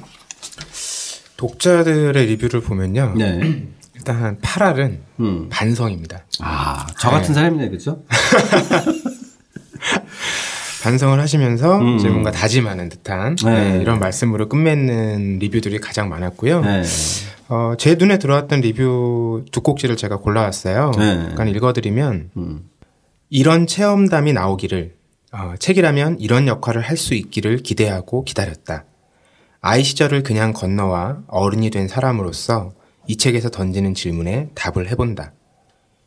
B: 독자들의 리뷰를 보면요. 네. 일단 8알은 음. 반성입니다.
A: 아, 저 같은 네. 사람이네, 그렇죠?
B: 반성을 하시면서 음. 이제 뭔가 다짐하는 듯한 네. 네, 이런 말씀으로 끝맺는 리뷰들이 가장 많았고요. 네. 어, 제 눈에 들어왔던 리뷰 두 꼭지를 제가 골라왔어요. 네. 약간 읽어드리면 음. 이런 체험담이 나오기를 어, 책이라면 이런 역할을 할 수 있기를 기대하고 기다렸다. 아이 시절을 그냥 건너와 어른이 된 사람으로서 이 책에서 던지는 질문에 답을 해본다.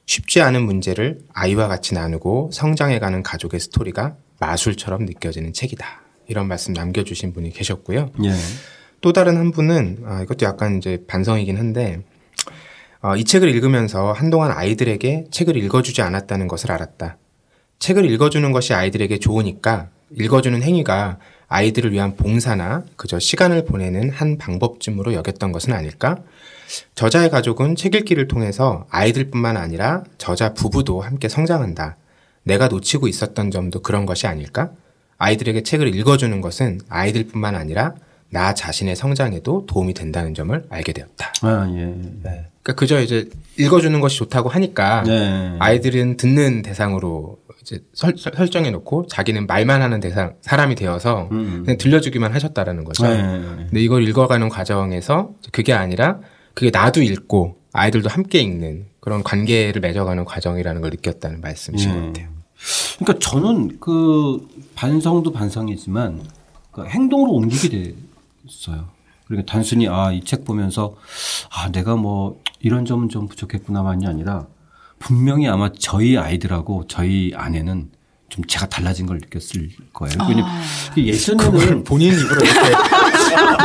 B: 쉽지 않은 문제를 아이와 같이 나누고 성장해가는 가족의 스토리가 마술처럼 느껴지는 책이다. 이런 말씀 남겨주신 분이 계셨고요. 예. 또 다른 한 분은 아, 이것도 약간 이제 반성이긴 한데 어, 이 책을 읽으면서 한동안 아이들에게 책을 읽어주지 않았다는 것을 알았다. 책을 읽어주는 것이 아이들에게 좋으니까 읽어주는 행위가 아이들을 위한 봉사나 그저 시간을 보내는 한 방법쯤으로 여겼던 것은 아닐까? 저자의 가족은 책 읽기를 통해서 아이들뿐만 아니라 저자 부부도 함께 성장한다. 내가 놓치고 있었던 점도 그런 것이 아닐까? 아이들에게 책을 읽어주는 것은 아이들뿐만 아니라 나 자신의 성장에도 도움이 된다는 점을 알게 되었다. 아, 예. 네. 그러니까 그저 이제 읽어주는 것이 좋다고 하니까 네. 아이들은 듣는 대상으로 이제 설, 정해 놓고 자기는 말만 하는 대상 사람이 되어서 음. 그냥 들려주기만 하셨다라는 거죠. 네. 근데 이걸 읽어가는 과정에서 그게 아니라 그게 나도 읽고 아이들도 함께 읽는 그런 관계를 맺어가는 과정이라는 걸 느꼈다는 말씀이신 네. 것 같아요.
A: 그러니까 저는 그 반성도 반성이지만 그 행동으로 옮기게 됐어요. 그러니까 단순히 아, 이 책 보면서 아, 내가 뭐 이런 점은 좀 부족했구나만이 아니라 분명히 아마 저희 아이들하고 저희 아내는 좀 제가 달라진 걸 느꼈을 거예요. 왜냐면 그러니까 아. 예전에는
B: 본인 입으로 이렇게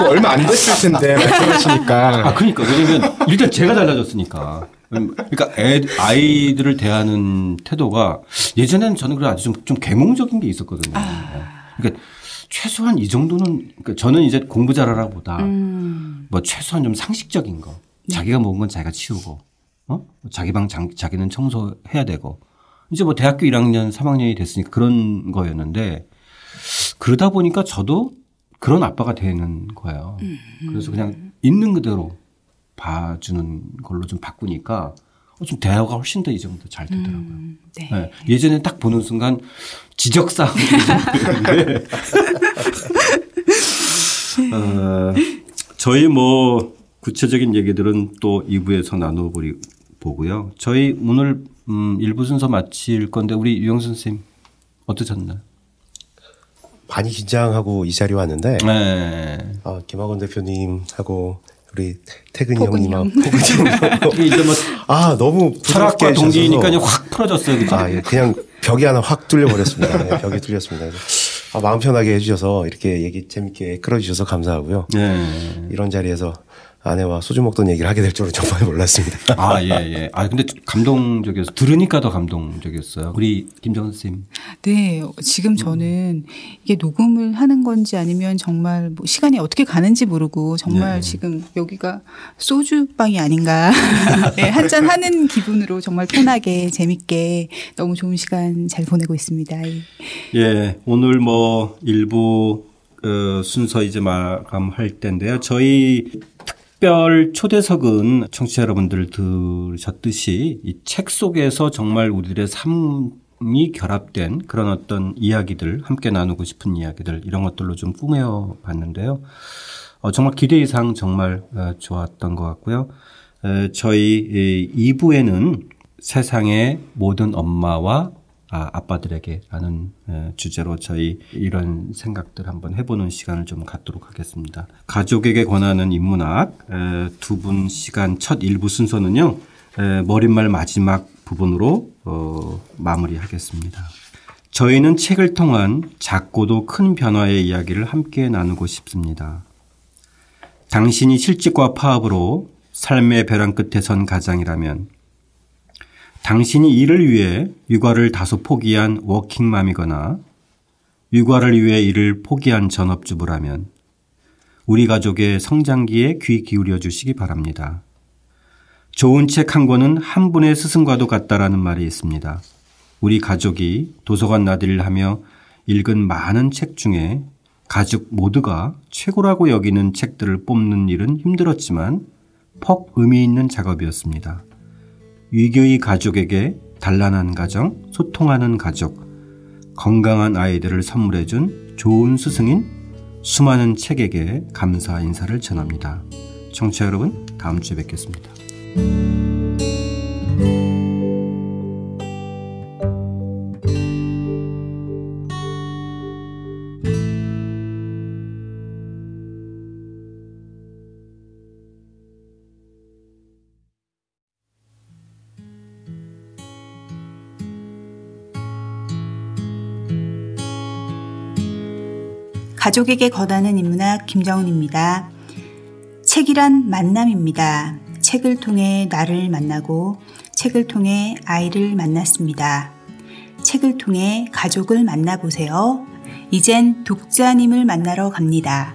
B: 뭐 얼마 안 됐을 텐데 말씀하시니까. 아,
A: 그러니까 왜냐면 일단 제가 달라졌으니까. 그러니까 애, 아이들을 대하는 태도가 예전에는 저는 그래 아주 좀, 좀 계몽적인 게 있었거든요. 아. 그러니까 최소한 이 정도는 그러니까 저는 이제 공부 잘하라보다 음. 뭐 최소한 좀 상식적인 거 네. 자기가 먹은 건 자기가 치우고 어 자기 방 장, 자기는 청소해야 되고 이제 뭐 대학교 1학년 3학년이 됐으니까 그런 거였는데 그러다 보니까 저도 그런 아빠가 되는 거예요. 음. 그래서 그냥 있는 그대로 봐주는 걸로 좀 바꾸니까 좀 대화가 훨씬 더 이 정도 잘 되더라고요. 음, 네. 네. 예전에 딱 보는 순간 지적사항. 어, 저희 뭐 구체적인 얘기들은 또 2부에서 나눠 보고요. 저희 오늘 음, 일부 순서 마칠 건데 우리 유영 선생님 어떠셨나요?
C: 많이 긴장하고 이 자리에 왔는데 네. 어, 김학원 대표님하고 우리 태근이 형님하고
D: 뭐
C: 아 너무
A: 철학과 동기니까 확 풀어졌어요. 그죠? 아, 예,
C: 그냥 벽이 하나 확 뚫려버렸습니다. 네, 벽이 뚫렸습니다. 아, 마음 편하게 해주셔서 이렇게 얘기 재밌게 끌어주셔서 감사하고요. 네. 이런 자리에서 아내와 소주 먹던 얘기를 하게 될 줄은 정말 몰랐습니다.
A: 아, 예, 예. 아, 근데 감동적이어서 들으니까 더 감동적이었어요. 우리 김정은 선생님.
D: 네, 지금 저는 이게 녹음을 하는 건지 아니면 정말 뭐 시간이 어떻게 가는지 모르고 정말 네. 지금 여기가 소주방이 아닌가. 네, 한잔 하는 기분으로 정말 편하게, 재밌게 너무 좋은 시간 잘 보내고 있습니다.
A: 예, 예 오늘 뭐 일부 어, 순서 이제 마감할 텐데요. 저희 특별 초대석은 청취자 여러분들 들으셨듯이 이 책 속에서 정말 우리들의 삶이 결합된 그런 어떤 이야기들 함께 나누고 싶은 이야기들 이런 것들로 좀 꾸며 봤는데요. 어, 정말 기대 이상 정말 어, 좋았던 것 같고요. 에, 저희 2부에는 세상의 모든 엄마와 아, 아빠들에게 라는 주제로 저희 이런 생각들 한번 해보는 시간을 좀 갖도록 하겠습니다. 가족에게 권하는 인문학 두 분 시간 첫 일부 순서는요. 머릿말 마지막 부분으로 어, 마무리하겠습니다. 저희는 책을 통한 작고도 큰 변화의 이야기를 함께 나누고 싶습니다. 당신이 실직과 파업으로 삶의 벼랑 끝에 선 가장이라면 당신이 이를 위해 육아를 다소 포기한 워킹맘이거나 육아를 위해 일을 포기한 전업주부라면 우리 가족의 성장기에 귀 기울여 주시기 바랍니다. 좋은 책 한 권은 한 분의 스승과도 같다라는 말이 있습니다. 우리 가족이 도서관 나들이를 하며 읽은 많은 책 중에 가족 모두가 최고라고 여기는 책들을 뽑는 일은 힘들었지만 퍽 의미 있는 작업이었습니다. 위교의 가족에게 단란한 가정, 소통하는 가족, 건강한 아이들을 선물해준 좋은 스승인 수많은 책에게 감사 인사를 전합니다. 청취자 여러분, 다음 주에 뵙겠습니다.
D: 가족에게 거다는 인문학 김정은입니다. 책이란 만남입니다. 책을 통해 나를 만나고 책을 통해 아이를 만났습니다. 책을 통해 가족을 만나보세요. 이젠 독자님을 만나러 갑니다.